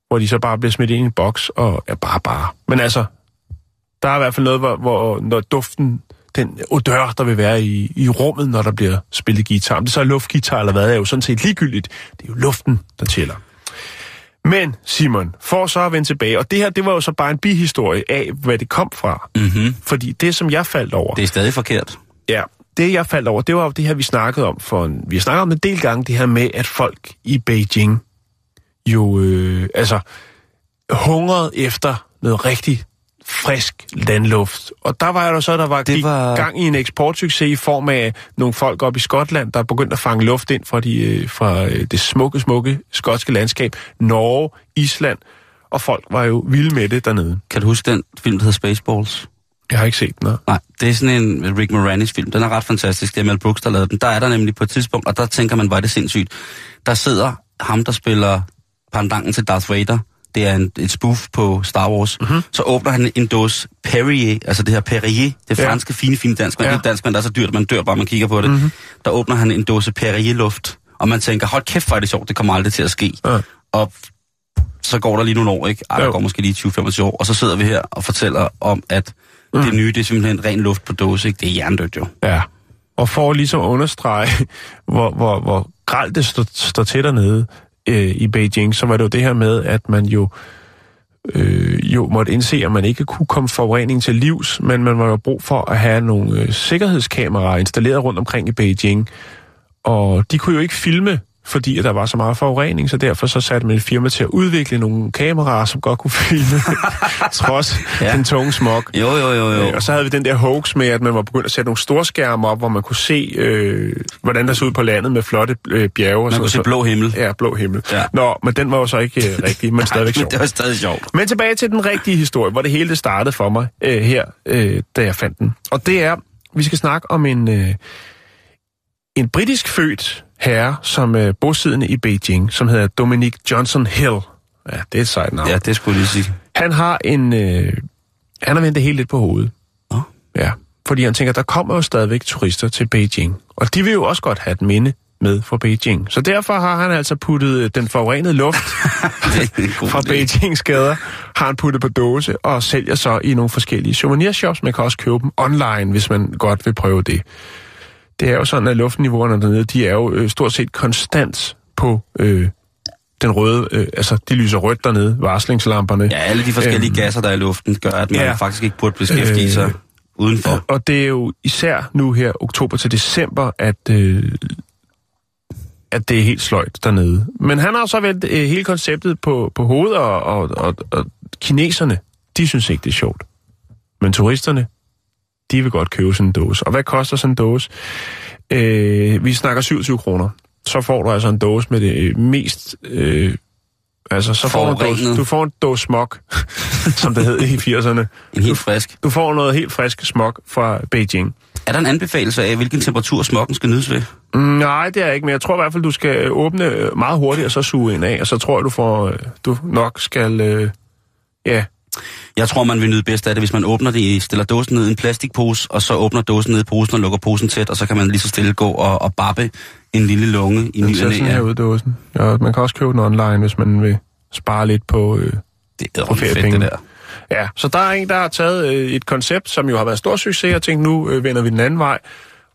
hvor de så bare bliver smidt ind i en boks, og ja, bare, bare. Men altså, der er i hvert fald noget, hvor, hvor når duften, den odør, der vil være i, i rummet, når der bliver spillet guitar. Om det så er luftgitar eller hvad, er jo sådan set ligegyldigt. Det er jo luften, der tæller. Men, Simon, for så at vende tilbage, og det her, det var jo så bare en bihistorie af, hvad det kom fra. Mm-hmm. Fordi det, som jeg faldt over, Det er stadig forkert. Ja, det jeg faldt over, det var jo det her, vi snakkede om for en, vi har snakket om en del gange, det her med, at folk i Beijing jo, øh, altså, hungrede efter noget rigtig frisk landluft. Og der var jo så, der var, Det var- gang i en eksportsucces i form af nogle folk op i Skotland, der begyndte at fange luft ind fra, de, øh, fra øh, det smukke, smukke skotske landskab. Norge, Island, og folk var jo vilde med det dernede. Kan du huske den film, der hedder Spaceballs? Jeg har ikke set den. Nej, det er sådan en Rick Moranis film. Den er ret fantastisk. Det er Mel Brooks, der lavede den. Der er der nemlig på et tidspunkt, og der tænker man, hvor er det sindssygt. Der sidder ham, der spiller pandangen til Darth Vader. Det er en, et spoof på Star Wars. Mhm. Mm-hmm. Så åbner han en dåse Perrier, altså det her Perrier, det Ja. franske fine, fine dansk. Ja. Ja. Dansk, men der er så dyrt, man dør bare, man kigger på det. Mm-hmm. Der åbner han en dåse Perrier-luft, og man tænker, hold kæft, hvor er det sjovt, det kommer aldrig til at ske. Ja. Og så går der lige nogle år, ikke? Ej, der Jo. går måske lige 20-25 år, og så sidder vi her og fortæller om, at mm. det nye, det er simpelthen ren luft på dåse, ikke? Det er jerndødt jo. Ja, og for ligesom at understrege, hvor, hvor, hvor gralt det står, står til dernede øh, i Beijing, så var det jo det her med, at man jo øh, jo måtte indse, at man ikke kunne komme forureningen til livs, men man var jo brug for at have nogle øh, sikkerhedskameraer installeret rundt omkring i Beijing. Og de kunne jo ikke filme, fordi at der var så meget forurening, så derfor så satte man et firma til at udvikle nogle kameraer, som godt kunne filme, trods Ja. den tunge smog. Jo, jo, jo, jo. Øh, Og så havde vi den der hoax med, at man var begyndt at sætte nogle storskærme op, hvor man kunne se, øh, hvordan der så ud på landet med flotte øh, bjerge. Og Man sådan kunne se blå himmel. Ja, blå himmel. Ja. Nå, men den var jo så ikke øh, rigtig, men stadigvæk sjov. det var stadig sjovt. Men tilbage til den rigtige historie, hvor det hele det startede for mig øh, her, øh, da jeg fandt den. Og det er, vi skal snakke om en, øh, en britisk født herre, som er bosiddende i Beijing, som hedder Dominic Johnson Hill. Ja, det er et sejt navn. Ja, det skulle lige sige. Han har en... Øh, han har vendt det helt lidt på hovedet. Nå. Ja, fordi han tænker, der kommer jo stadigvæk turister til Beijing. Og de vil jo også godt have et minde med fra Beijing. Så derfor har han altså puttet øh, den forurenede luft fra. Beijings gader, har han puttet på dåse og sælger så i nogle forskellige souvenirshops. Man kan også købe dem online, hvis man godt vil prøve det. Det er jo sådan, at luftniveauerne dernede, de er jo øh, stort set konstant på øh, den røde, øh, altså de lyser rødt dernede, varslingslamperne. Ja, alle de forskellige Øhm, gasser, der er i luften, gør, at man ja. faktisk ikke burde beskæftige sig Øh, udenfor. Og det er jo især nu her, oktober til december, at, øh, at det er helt sløjt dernede. Men han har så vendt øh, hele konceptet på, på hovedet, og, og, og, og kineserne, de synes ikke, det er sjovt. Men turisterne, de vil godt købe sådan en dåse. Og hvad koster sådan en dåse? Øh, vi snakker 27 kroner. så får du altså en dåse med det øh, mest... Øh, altså, så får du en dåse, du får en dåse smog, som det hed i 80'erne. En helt frisk. Du får noget helt frisk smog fra Beijing. Er der en anbefaling af, hvilken temperatur smokken skal nydes ved? Mm, nej, det er ikke, men jeg tror i hvert fald, du skal åbne øh, meget hurtigt, og så suge ind af, og så tror jeg, du får, øh, du nok skal, øh, ja, Jeg tror, man vil nyde bedst af det, hvis man åbner det, stiller dåsen ned i en plastikpose, og så åbner dåsen ned i posen og lukker posen tæt, og så kan man lige så stille gå og, og bappe en lille lunge i ny og næ. ud, dåsen. Ja, man kan også købe den online, hvis man vil spare lidt på, øh, Det er På fedt, det feriepenge. der. Ja, så der er en, der har taget øh, et koncept, som jo har været stor succes, og tænkt, nu øh, vender vi den anden vej.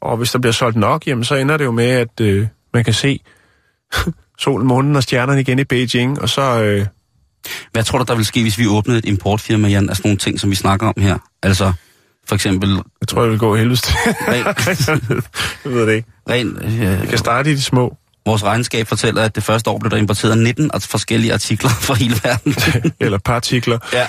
Og hvis der bliver solgt nok, jamen, så ender det jo med, at øh, man kan se solen, månen og stjernerne igen i Beijing, og så... Øh, Hvad tror du, der vil ske, hvis vi åbnede et importfirma, Jan, af sådan nogle ting, som vi snakker om her? Altså, for eksempel jeg tror, jeg vil gå helvede jeg ved det ikke. ren Vi øh, kan starte i de små, vores regnskab fortæller, at det første år blev der importeret 19 art- forskellige artikler fra hele verden. eller partikler. Ja.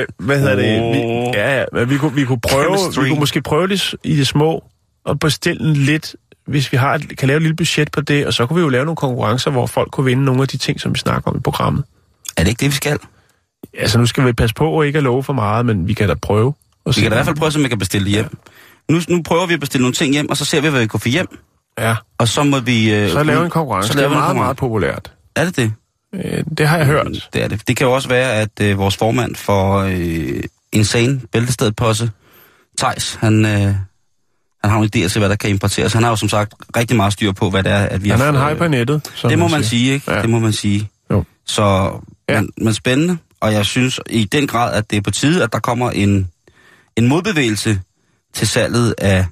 Øh, hvad hedder det? Vi, ja, ja, vi kunne, vi kunne prøve, Chemistry. vi kunne måske prøve det i det små, og bestille lidt, hvis vi har, et- kan lave et lille budget på det, og så kunne vi jo lave nogle konkurrencer, hvor folk kunne vinde nogle af de ting, som vi snakker om i programmet. Er det ikke det, vi skal? Altså, nu skal vi passe på og ikke at love for meget, men vi kan da prøve. Og Vi kan da i hvert fald prøve, om vi kan bestille hjem. Nu, nu prøver vi at bestille nogle ting hjem, og så ser vi, hvad vi kan få hjem. Ja, Og så må vi... Øh, så lave en konkurrence. Så det er meget, meget populært. Er det det? Øh, det har jeg hørt. Det er det. Det kan jo også være, at øh, vores formand for øh, Insane Bæltestedet Posse, Thijs, han, øh, han har en idé til, hvad der kan importeres. Han har jo som sagt rigtig meget styr på, hvad det er, at vi Han har er en hej på nettet. som Det må man siger. sige, ikke? Ja. Det må man sige. Jo. Så, Ja. men, men spændende. Og jeg synes i den grad, at det er på tide, at der kommer en, en modbevægelse til salget af,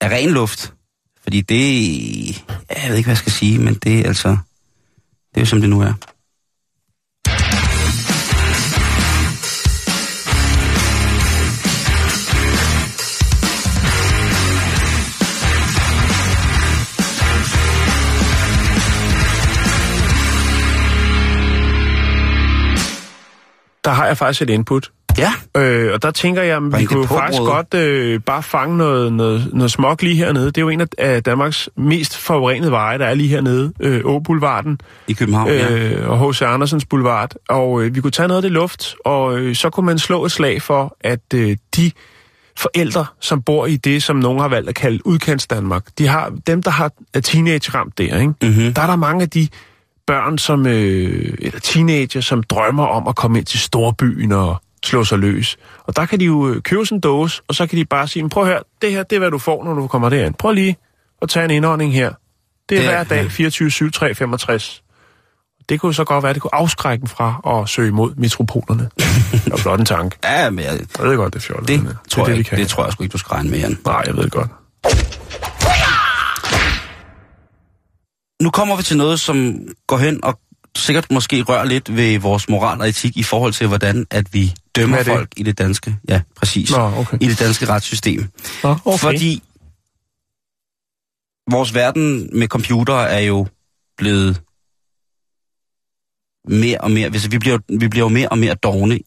af ren luft. Fordi det... Jeg ved ikke, hvad jeg skal sige, men det er altså... Det er jo som det nu er. Der har jeg faktisk et input. Ja, Øh, og der tænker jeg, at vi kunne på, faktisk brødre. godt øh, bare fange noget, noget, noget smog lige hernede. Det er jo en af, Danmarks mest forurenede veje, der er lige hernede. Øh, Åboulevarden i København, ja. øh, og H.C. Andersens Boulevard. Og øh, vi kunne tage noget af det luft, og øh, så kunne man slå et slag for, at øh, de forældre, som bor i det, som nogen har valgt at kalde udkants Danmark, de har, dem, der har teenage ramt der, ikke? Mm-hmm. der er der mange af de børn, som, øh, eller teenager, som drømmer om at komme ind til storbyen og slå sig løs. Og der kan de jo øh, købe sådan en dåse, og så kan de bare sige, "Men prøv høre, det her, det er, hvad du får, når du kommer derind. Prøv lige at tage en indånding her. Det er Det er- hver dag, 24, 7, 3, 65. Det kunne så godt være, at det kunne afskrække dem fra at søge imod metropolerne. det var blot en tanke. Ja, men jeg, Jeg ved godt, det er fjollet. det, men, tror det, jeg, kan. det tror jeg sgu ikke, du skal regne med, Jan. Nej, jeg ved det godt. Nu kommer vi til noget, som går hen og sikkert måske rører lidt ved vores moral og etik i forhold til, hvordan at vi dømmer er folk i det danske, ja, præcis, Nå, okay. i det danske retssystem. Nå, okay. Fordi vores verden med computer er jo blevet mere og mere, hvis vi bliver, vi bliver jo mere og mere dogne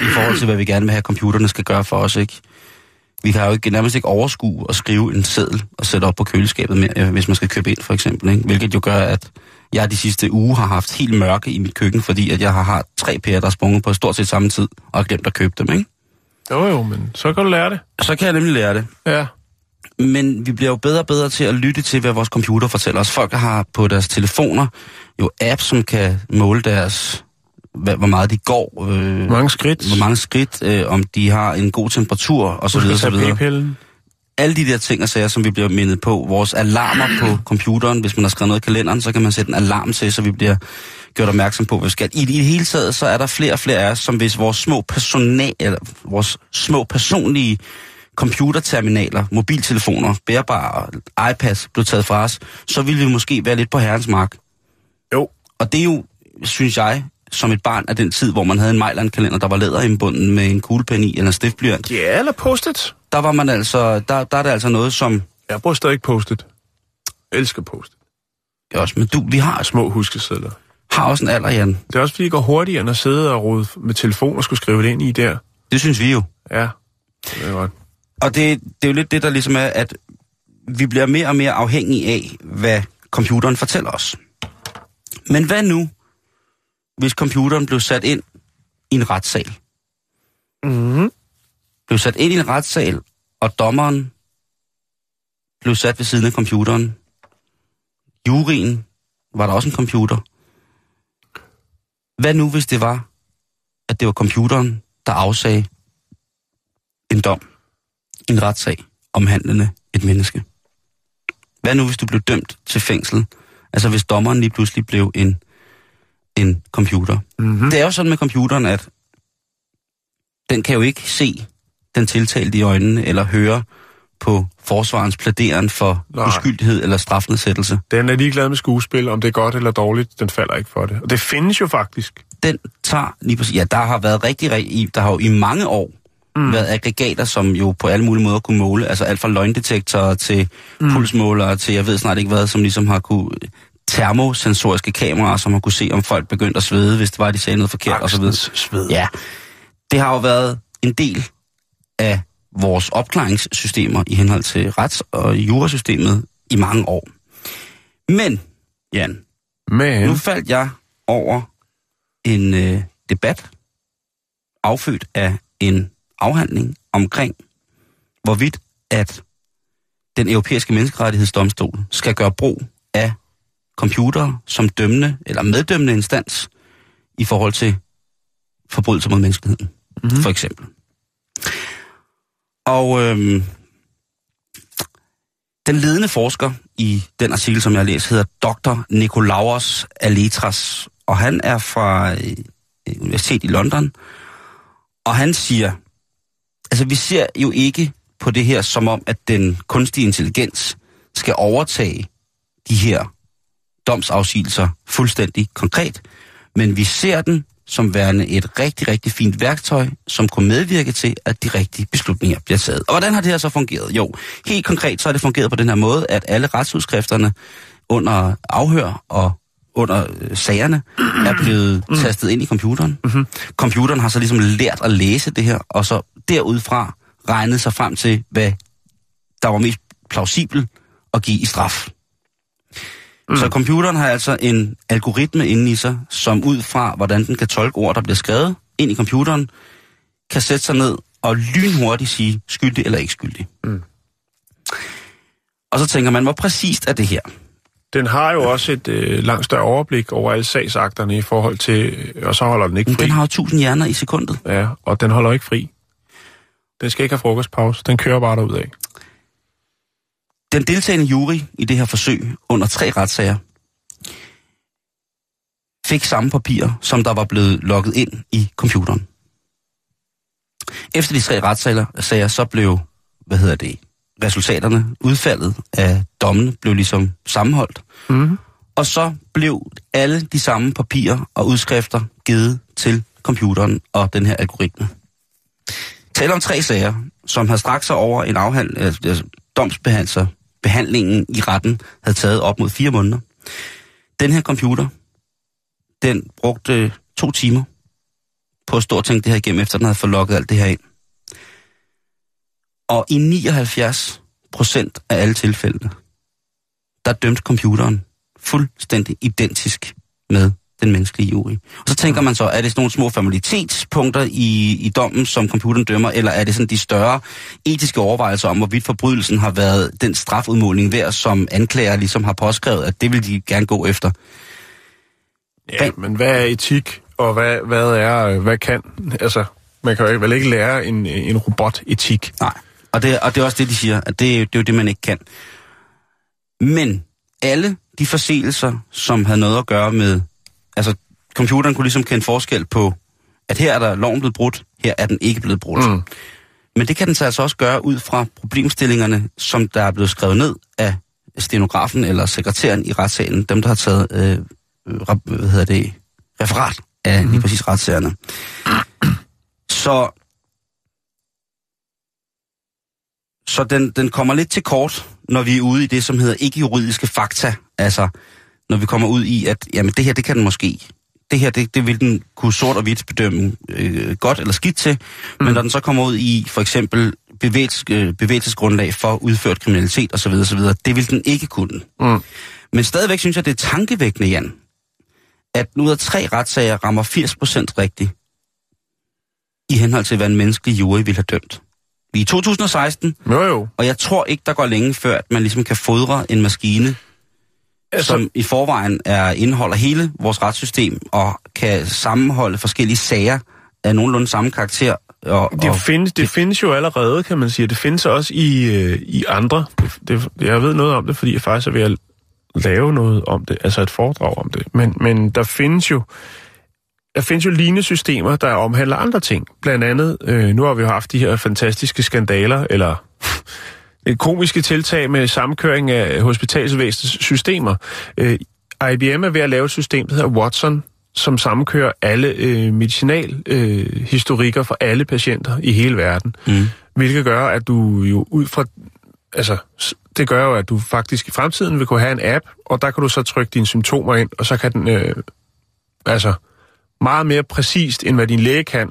i forhold til, hvad vi gerne vil have, at computerne skal gøre for os, ikke? Vi kan jo ikke, nærmest ikke overskue at skrive en seddel og sætte op på køleskabet, mere, øh, hvis man skal købe ind, for eksempel. Ikke? Hvilket jo gør, at jeg de sidste uge har haft helt mørke i mit køkken, fordi at jeg har haft tre pærer, der er sprunget på stort set samme tid, og har glemt at købe dem. Ikke? Jo, jo, men så kan du lære det. Så kan jeg nemlig lære det. Ja. Men vi bliver jo bedre og bedre til at lytte til, hvad vores computer fortæller os. Folk har på deres telefoner jo apps, som kan måle deres, hvor meget de går, øh, Mange skridt. hvor mange skridt, øh, om de har en god temperatur, og så videre, så videre. Alle de der ting og sager, som vi bliver mindet på. Vores alarmer på computeren, hvis man har skrevet noget i kalenderen, så kan man sætte en alarm til, så vi bliver gjort opmærksom på, hvad vi skal. I, I det hele taget, så er der flere og flere af os, som hvis vores små, personal, eller vores små personlige computerterminaler, mobiltelefoner, bærbare iPads blev taget fra os, så ville vi måske være lidt på herrens mark. Jo. Og det er jo, synes jeg, som et barn af den tid, hvor man havde en Mejland-kalender, der var læderindbunden med en kuglepen i eller en stiftblyant. Ja, eller postet. Der var man altså, der, der er det altså noget, som Jeg bruger stadig postet. Elsker postet. Ja, også, men du, vi har, Små huskesedler. har også en alder, Jan. Det er også fordi, det går hurtigere end at sidde og rode med telefon og skulle skrive det ind i der. Det synes vi jo. Ja, det er godt. Og det, det er jo lidt det, der ligesom er, at vi bliver mere og mere afhængige af, hvad computeren fortæller os. Men hvad nu, hvis computeren blev sat ind i en retssal? Mm. Blev sat ind i en retssal, og dommeren blev sat ved siden af computeren. Jurien var der også en computer. Hvad nu, hvis det var, at det var computeren, der afsagde en dom, en retssag, omhandlende et menneske? Hvad nu, hvis du blev dømt til fængsel? Altså hvis dommeren lige pludselig blev en, en computer. Mm-hmm. Det er jo sådan med computeren, at den kan jo ikke se den tiltalte i øjnene, eller høre på forsvarens plæderen for Nej. Nej. uskyldighed eller strafnedsættelse. Den er ligeglad med skuespil, om det er godt eller dårligt. Den falder ikke for det. Og det findes jo faktisk. Den tager lige præcis... Ja, der har været rigtig, rigtig... Der har jo i mange år mm. været aggregater, som jo på alle mulige måder kunne måle. Altså alt fra løgndetektorer til mm. pulsmålere til jeg ved snart ikke hvad, som ligesom har kunne termosensoriske kameraer, som har kunne se, om folk begyndte at svede, hvis det var, de sagde noget forkert og så videre. Sved. Ja, det har jo været en del af vores opklaringssystemer i henhold til rets- og jurasystemet i mange år. Men, Jan, Men, nu faldt jeg over en øh, debat, affødt af en afhandling omkring, hvorvidt at den europæiske menneskerettighedsdomstol skal gøre brug af computere som dømmende eller meddømmende instans i forhold til forbrydelser mod menneskeheden, mm-hmm. for eksempel. Og øhm, den ledende forsker i den artikel, som jeg har læst, hedder Dr. Nikolaos Aletras, og han er fra øh, Universitet i London, og han siger, altså vi ser jo ikke på det her som om, at den kunstige intelligens skal overtage de her domsafsigelser fuldstændig konkret, men vi ser den som værende et rigtig, rigtig fint værktøj, som kunne medvirke til, at de rigtige beslutninger bliver taget. Og hvordan har det her så fungeret? Jo, helt konkret så har det fungeret på den her måde, at alle retsudskrifterne under afhør og under øh, sagerne er blevet tastet ind i computeren. Mm-hmm. Computeren har så ligesom lært at læse det her, og så derudfra regnet sig frem til, hvad der var mest plausibel at give i straf. Mm. Så computeren har altså en algoritme inde i sig, som ud fra, hvordan den kan tolke ord, der bliver skrevet ind i computeren, kan sætte sig ned og lynhurtigt sige skyldig eller ikke skyldig. Mm. Og så tænker man, hvor præcist er det her? den har jo også et øh, langt større overblik over alle sagsakterne i forhold til... Og så holder den ikke Men fri. den har jo tusind hjerner i sekundet. Ja, og den holder ikke fri. Den skal ikke have frokostpause. Den kører bare derud af. Den deltagende jury i det her forsøg under tre retssager fik samme papirer, som der var blevet logget ind i computeren. Efter de tre retssager sager, så blev, hvad hedder det, resultaterne, udfaldet af dommene, blev ligesom sammenholdt. Mm. Og så blev alle de samme papirer og udskrifter givet til computeren og den her algoritme. Taler om tre sager, som har strakt sig over en afhand, altså, domsbehandler, behandlingen i retten havde taget op mod fire måneder. Den her computer, den brugte to timer på at stå og tænke det her igennem, efter den havde fået logget alt det her ind. Og i 79 procent af alle tilfældene, der dømte computeren fuldstændig identisk med den menneskelige jury. Og så tænker man så, er det sådan nogle små formalitetspunkter i, i dommen, som computeren dømmer, eller er det sådan de større etiske overvejelser om, hvorvidt forbrydelsen har været den strafudmåling værd, som anklager ligesom har påskrevet, at det vil de gerne gå efter. Ja, men hvad er etik, og hvad, hvad er, øh, hvad kan, altså, man kan jo vel ikke lære en, en robot etik. Nej, og det, og det er også det, de siger, at det, er jo- det er jo det, man ikke kan. Men alle de forseelser, som havde noget at gøre med, altså computeren kunne ligesom kende forskel på, at her er der loven blevet brudt, her er den ikke blevet brudt. Mm. Men det kan den så altså også gøre ud fra problemstillingerne, som der er blevet skrevet ned af stenografen eller sekretæren i retssalen, dem der har taget, øh, rap- hvad hedder det, referat af mm-hmm. lige præcis retssagerne. Så så den, den kommer lidt til kort, når vi er ude i det, som hedder ikke-juridiske fakta. Altså, når vi kommer ud i, at jamen, det her, det kan den måske. Det her, det, det vil den kunne sort og hvidt bedømme øh, godt eller skidt til. Mm. Men når den så kommer ud i for eksempel bevægelses, øh, bevægelsesgrundlag for udført kriminalitet osv., osv., det vil den ikke kunne. Mm. Men stadigvæk synes jeg, det er tankevækkende, Jan, at ud af tre retssager rammer 80% rigtigt i henhold til, hvad en menneskelig jury ville have dømt. Vi er i 2016, Jo, jo. og jeg tror ikke, der går længe før, at man ligesom kan fodre en maskine, altså, som i forvejen er indeholder hele vores retssystem, og kan sammenholde forskellige sager af nogenlunde samme karakter. Og, Det, og, findes, det findes jo allerede, kan man sige. Det findes også i, øh, i andre. Det, det, jeg ved noget om det, fordi jeg faktisk er ved at lave noget om det, altså et foredrag om det. Men, men der findes jo der findes jo lignende systemer, der omhandler andre ting. Blandt andet, øh, nu har vi jo haft de her fantastiske skandaler, eller komiske tiltag med sammenkøring af hospitalsvæsenets systemer. Øh, IBM er ved at lave et system, der hedder Watson, som sammenkører alle øh, medicinalhistorikker øh, historikker for alle patienter i hele verden. Mm. Hvilket gør, at du jo ud fra... Altså, det gør jo, at du faktisk i fremtiden vil kunne have en app, og der kan du så trykke dine symptomer ind, og så kan den... Øh, altså, meget mere præcist, end hvad din læge kan,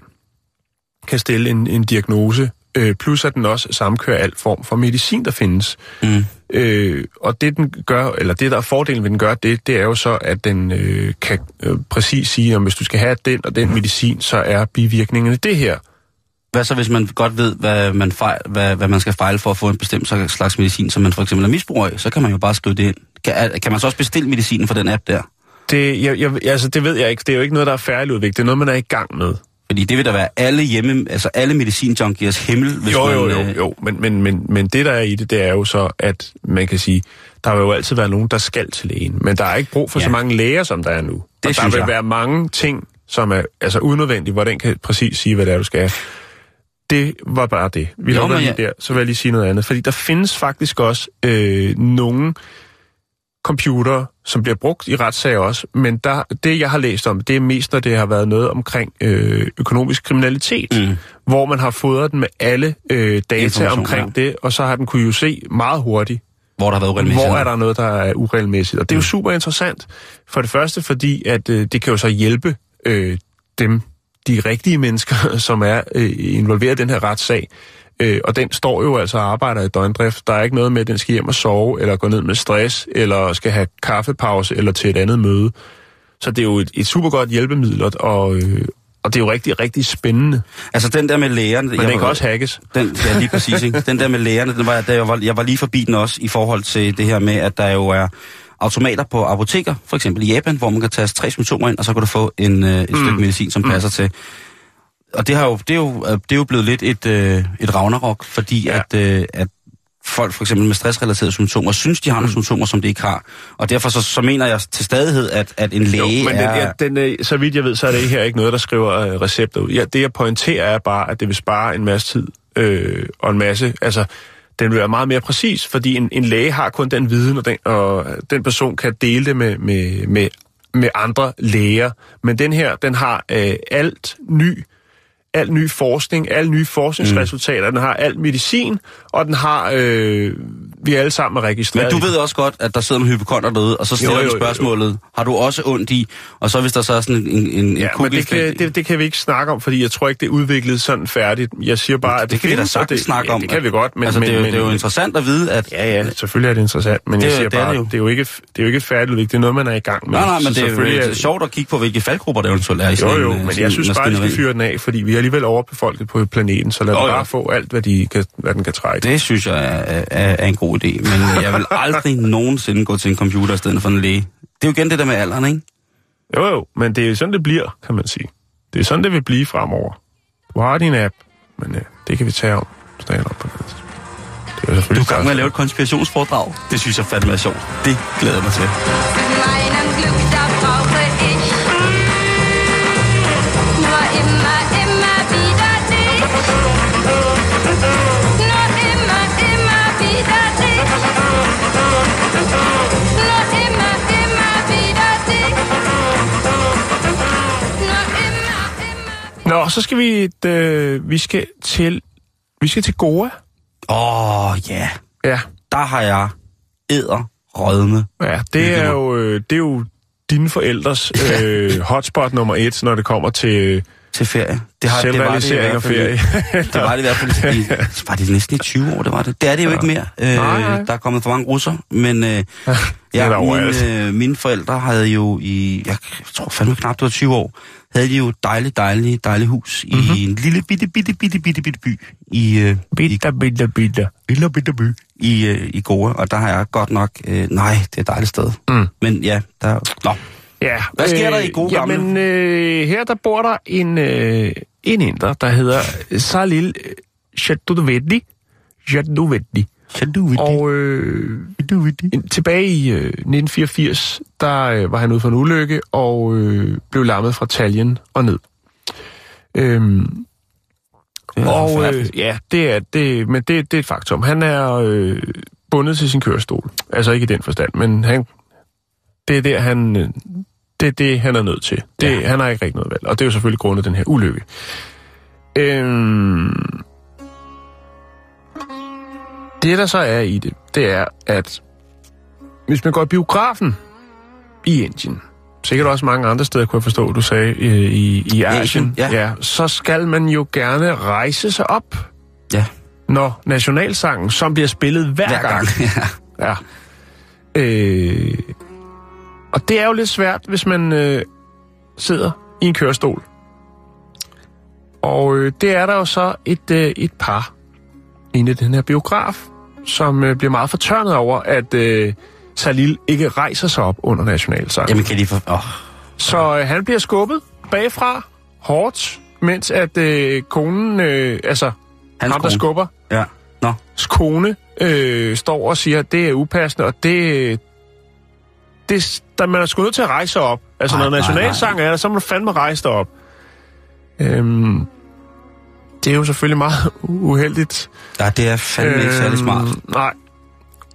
kan stille en, en diagnose. Øh, plus at den også sammenkører al form for medicin, der findes. Mm. Øh, og det den gør, eller det der er fordelen ved den gør, det, det er jo så, at den øh, kan øh, præcis sige, om hvis du skal have den og den medicin, så er bivirkningerne det her. Hvad så, hvis man godt ved, hvad man, fejl, hvad, hvad man skal fejle for at få en bestemt slags medicin, som man for eksempel er misbruger af, så kan man jo bare skrive det ind. Kan, kan man så også bestille medicinen fra den app der? Det, jeg, jeg, altså, det ved jeg ikke. Det er jo ikke noget, der er færdigudviklet. Det er noget, man er i gang med. Fordi det vil da være alle hjemme, altså alle medicinjunkiers himmel, hvis jo, man... jo, jo, øh, jo. Men, men, men, men det, der er i det, det er jo så, at man kan sige, der vil jo altid være nogen, der skal til lægen. Men der er ikke brug for Ja. så mange læger, som der er nu. og der vil jeg. være mange ting, som er altså unødvendige, hvor den kan præcis sige, hvad det er, du skal. Det var bare det. Vi men lige jeg- der, så vil jeg lige sige noget andet. Fordi der findes faktisk også øh, nogle computer, som bliver brugt i retssager også, men der, det, jeg har læst om, det er mest, når det har været noget omkring øh, økonomisk kriminalitet, Mm. hvor man har fodret den med alle øh, data omkring det, og så har den kunne jo se meget hurtigt, Hvor der har været hvor er der noget, der er uregelmæssigt. Og det er jo super interessant. For det første, fordi at øh, det kan jo så hjælpe øh, dem, de rigtige mennesker, som er øh, involveret i den her retssag. Øh, og den står jo altså og arbejder i døgndrift. Der er ikke noget med, at den skal hjem og sove, eller gå ned med stress, eller skal have kaffepause, eller til et andet møde. Så det er jo et, et super godt hjælpemiddel, og, og, øh, og det er jo rigtig, rigtig spændende. Altså den der med lægerne... Men den kan også hackes. Den, ja, lige præcis. Ikke? Den der med lægerne, den var, jeg- der, jeg, var, jeg var lige forbi den også i forhold til det her med, at der jo er automater på apoteker, for eksempel i Japan, hvor man kan tage tre symptomer ind, og så kan du få en, øh, et mm. stykke medicin, som passer til. Og det, har jo, det, er jo, øh, det er jo blevet lidt et, øh, et ragnarok, fordi Ja. at, øh, at folk for eksempel med stressrelaterede symptomer, synes, de har nogle symptomer, som de ikke har. Og derfor så, så mener jeg til stadighed, at, at en læge Jo, men er... den, ja, den, øh, så vidt jeg ved, så er det her ikke noget, der skriver øh, recepter ud. Ja, det jeg pointerer er bare, at det vil spare en masse tid øh, og en masse... Altså, den vil være meget mere præcis, fordi en, en læge har kun den viden, og den, og den person kan dele det med, med, med, med andre læger. Men den her, den har øh, alt ny al ny forskning, alle nye forskningsresultater, mm. den har al medicin, og den har, øh, vi alle sammen er registreret. Men du ved også godt, at der sidder nogle hypokonter derude, og så stiller Jo, jo, jo, jo, jo, spørgsmålet, har du også ondt i? Og så hvis der så er sådan en, en, en Ja, men det kan, det, det kan vi ikke snakke om, fordi jeg tror ikke, det er udviklet sådan færdigt. Jeg siger bare, at det, det kan vi da sagtens det, snakke ja, om. det kan vi godt, men... altså, men, det, er jo, men, det er jo interessant at vide, at... Ja, ja, selvfølgelig er det interessant, men Det jeg er- siger det er bare, det jo. det er jo ikke, det er jo ikke færdigudviklet. Det er noget, man er i gang med. Nej, nej, men Så det er, jo, er sjovt at kigge på, hvilke faldgrupper der eventuelt er i Jo, sådan jo, en, øh, men sådan jeg synes en bare, at maskineri. fyre den af, fordi vi er alligevel overbefolket på planeten, så lad bare få alt, hvad, de kan, hvad den kan trække. Det synes jeg er, er, er en god idé, men jeg vil aldrig nogensinde gå til en computer i stedet for en læge. Det er jo igen det der med alderen, ikke? Jo, jo, men det er jo sådan, det bliver, kan man sige. Det er sådan, det vil blive fremover. Du har din app, men øh, det kan vi tage om. Tale om på det. Det er Du selvfølgelig er i gang med at lave et konspirationsforedrag. Det synes jeg fandme er sjovt. Det glæder jeg mig til. Nå, så skal vi, et, øh, vi skal til, vi skal til Goa. Åh, oh, ja. Ja, Der har jeg æder rødme. ja det, er jo, øh, det er jo dine forældres øh, hotspot nummer et, når det kommer til, til ferie. Det har, det var det i hvert fald ferie. Det var det i hvert fald i, var det næsten i 20 år, det var det. Det er det jo ikke mere. Øh, Nej, nej. Der er kommet for mange russer, men øh, ja, mine, øh, mine forældre havde jo i, jeg tror fandme knap, det var 20 år, havde de jo et dejligt, dejligt, dejligt hus Mhm. mm-hmm. i en lille bitte, bitte, bitte, bitte, bitte by i, øh, i Bitter, bitter, bitter. lille bitte by i, øh, i Goa, og der har jeg godt nok, øh, nej, det er et dejligt sted. Mm. Men ja, der, nå, Ja. Hvad sker der i gode gamle? Jamen, øh, her der bor der en, øh, en inder, der hedder Salil Chadovedli. Chadovedli. Og øh, tilbage i øh, 1984, der øh, var han ude for en ulykke og øh, blev lammet fra taljen og ned. Øhm, det og øh, ja, det er det, men det, det er et faktum. Han er øh, bundet til sin kørestol. Altså ikke i den forstand, men han, det er der, han, øh, det er det, han er nødt til. Det, Ja. Han har ikke rigtig noget valg, og det er jo selvfølgelig grundet den her ulykke. Øhm, det, der så er i det, det er, at hvis man går i biografen i Indien, sikkert også mange andre steder, kunne jeg forstå, du sagde, i, i Asien, ja. ja, så skal man jo gerne rejse sig op, Ja, når nationalsangen, som bliver spillet hver, hver gang. Ja. Ja. Øh, og det er jo lidt svært, hvis man øh, sidder i en kørestol. Og øh, det er der jo så et, øh, et par inde i den her biograf, som øh, bliver meget fortørnet over, at øh, Salil ikke rejser sig op under nationalsangen. Jamen kan de for... Åh, Så øh, han bliver skubbet bagfra hårdt, mens at øh, konen, øh, altså hans ham, der kone. skubber, Ja, nå. kone øh, står og siger, at det er upassende, og det... det der man er sgu nødt til at rejse op. Altså, Nej, når nationalsang er der, så må du fandme rejse dig op. Øhm, det er jo selvfølgelig meget uheldigt. Ja, det er fandme ikke særlig smart. Nej.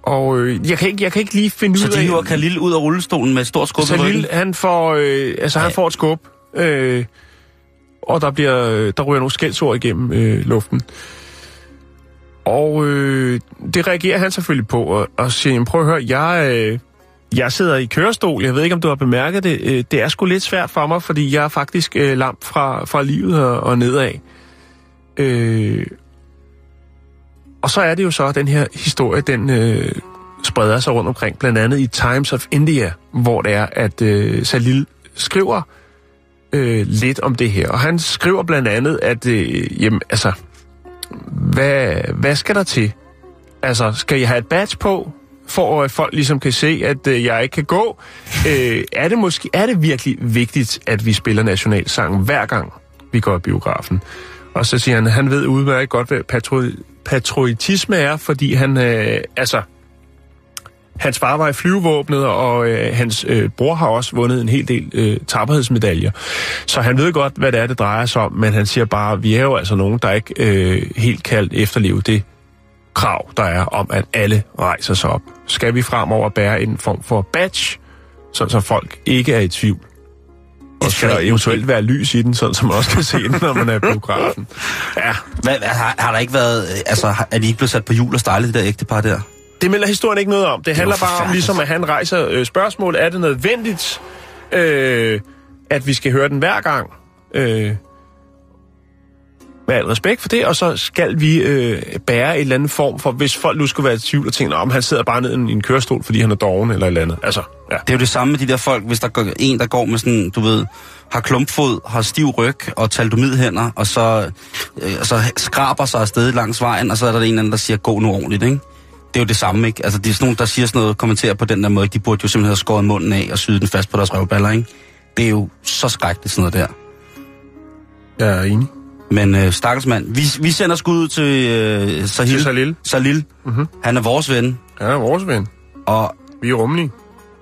Og øh, jeg, kan ikke, jeg kan ikke lige finde Så ud de af... hiver Khalil ud af rullestolen med et stort skub ryggen? han får, øh, altså, han får et skub, øh, og der, bliver, der ryger nogle skældsord igennem øh, luften. Og øh, det reagerer han selvfølgelig på, og, og siger, prøv at høre, jeg, øh, jeg sidder i kørestol, jeg ved ikke, om du har bemærket det, øh, det er sgu lidt svært for mig, fordi jeg er faktisk øh, lam fra, fra livet og, og nedad. Øh, og så er det jo så, at den her historie, den øh, spreder sig rundt omkring, blandt andet i Times of India, hvor det er, at øh, Salil skriver øh, lidt om det her. Og han skriver blandt andet, at øh, jamen, altså, hvad, hvad skal der til? Altså, skal jeg have et badge på, for at folk ligesom kan se, at øh, jeg ikke kan gå? Øh, er, det måske, er det virkelig vigtigt, at vi spiller nationalsangen hver gang, vi går i biografen? Og så siger han, at han ved udmærket godt, hvad patro- patriotisme er, fordi han, øh, altså, hans far var i flyvevåbnet, og øh, hans øh, bror har også vundet en hel del øh, tapperhedsmedaljer. Så han ved godt, hvad det er, det drejer sig om, men han siger bare, at vi er jo altså nogen, der ikke øh, helt kan efterleve det krav, der er om, at alle rejser sig op. Skal vi fremover bære en form for badge, så, så folk ikke er i tvivl? Og skal der eventuelt være lys i den, sådan, så man også kan se den, når man er i biografen. Ja, Hvad, har, har der ikke været... øh, Altså, er de ikke blevet sat på jul og stejle, det der ægtepar der? Det melder historien ikke noget om. Det handler var bare om, ligesom at han rejser øh, spørgsmål. Er det nødvendigt, øh, at vi skal høre den hver gang? Øh, med al respekt for det, og så skal vi øh, bære en eller anden form for, hvis folk nu skulle være i tvivl og tænke, om han sidder bare ned i en, kørestol, fordi han er doven eller et eller andet. Altså, ja. Det er jo det samme med de der folk, hvis der går en, der går med sådan, du ved, har klumpfod, har stiv ryg og taldomidhænder, og så, øh, og så skraber sig afsted langs vejen, og så er der en eller anden, der siger, gå nu ordentligt, ikke? Det er jo det samme, ikke? Altså, det er sådan nogen, der siger sådan noget, kommenterer på den der måde, de burde jo simpelthen have skåret munden af og syet den fast på deres røvballer, ikke? Det er jo så skrækkeligt sådan noget der. Jeg er enig. Men øh, stakkels mand, vi, vi sender skud ud til øh, Sahil. Til Salil. Salil. Mm-hmm. Han er vores ven, Ja, vores ven. og Vi er rummelige.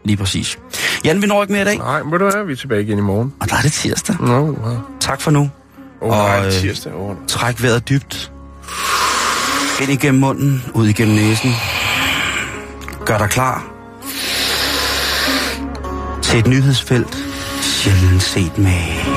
lige præcis. Jan, vi når ikke mere i dag, Nej, må du være, vi er tilbage igen i morgen. og der er det tirsdag. Nå, ja. Tak for nu. Åh, Og, nej, øh, tirsdag. Åh, nej. Træk vejret dybt. Ind igennem munden, ud igennem næsen. Gør dig klar. Til et nyhedsfelt. Sjældent set med.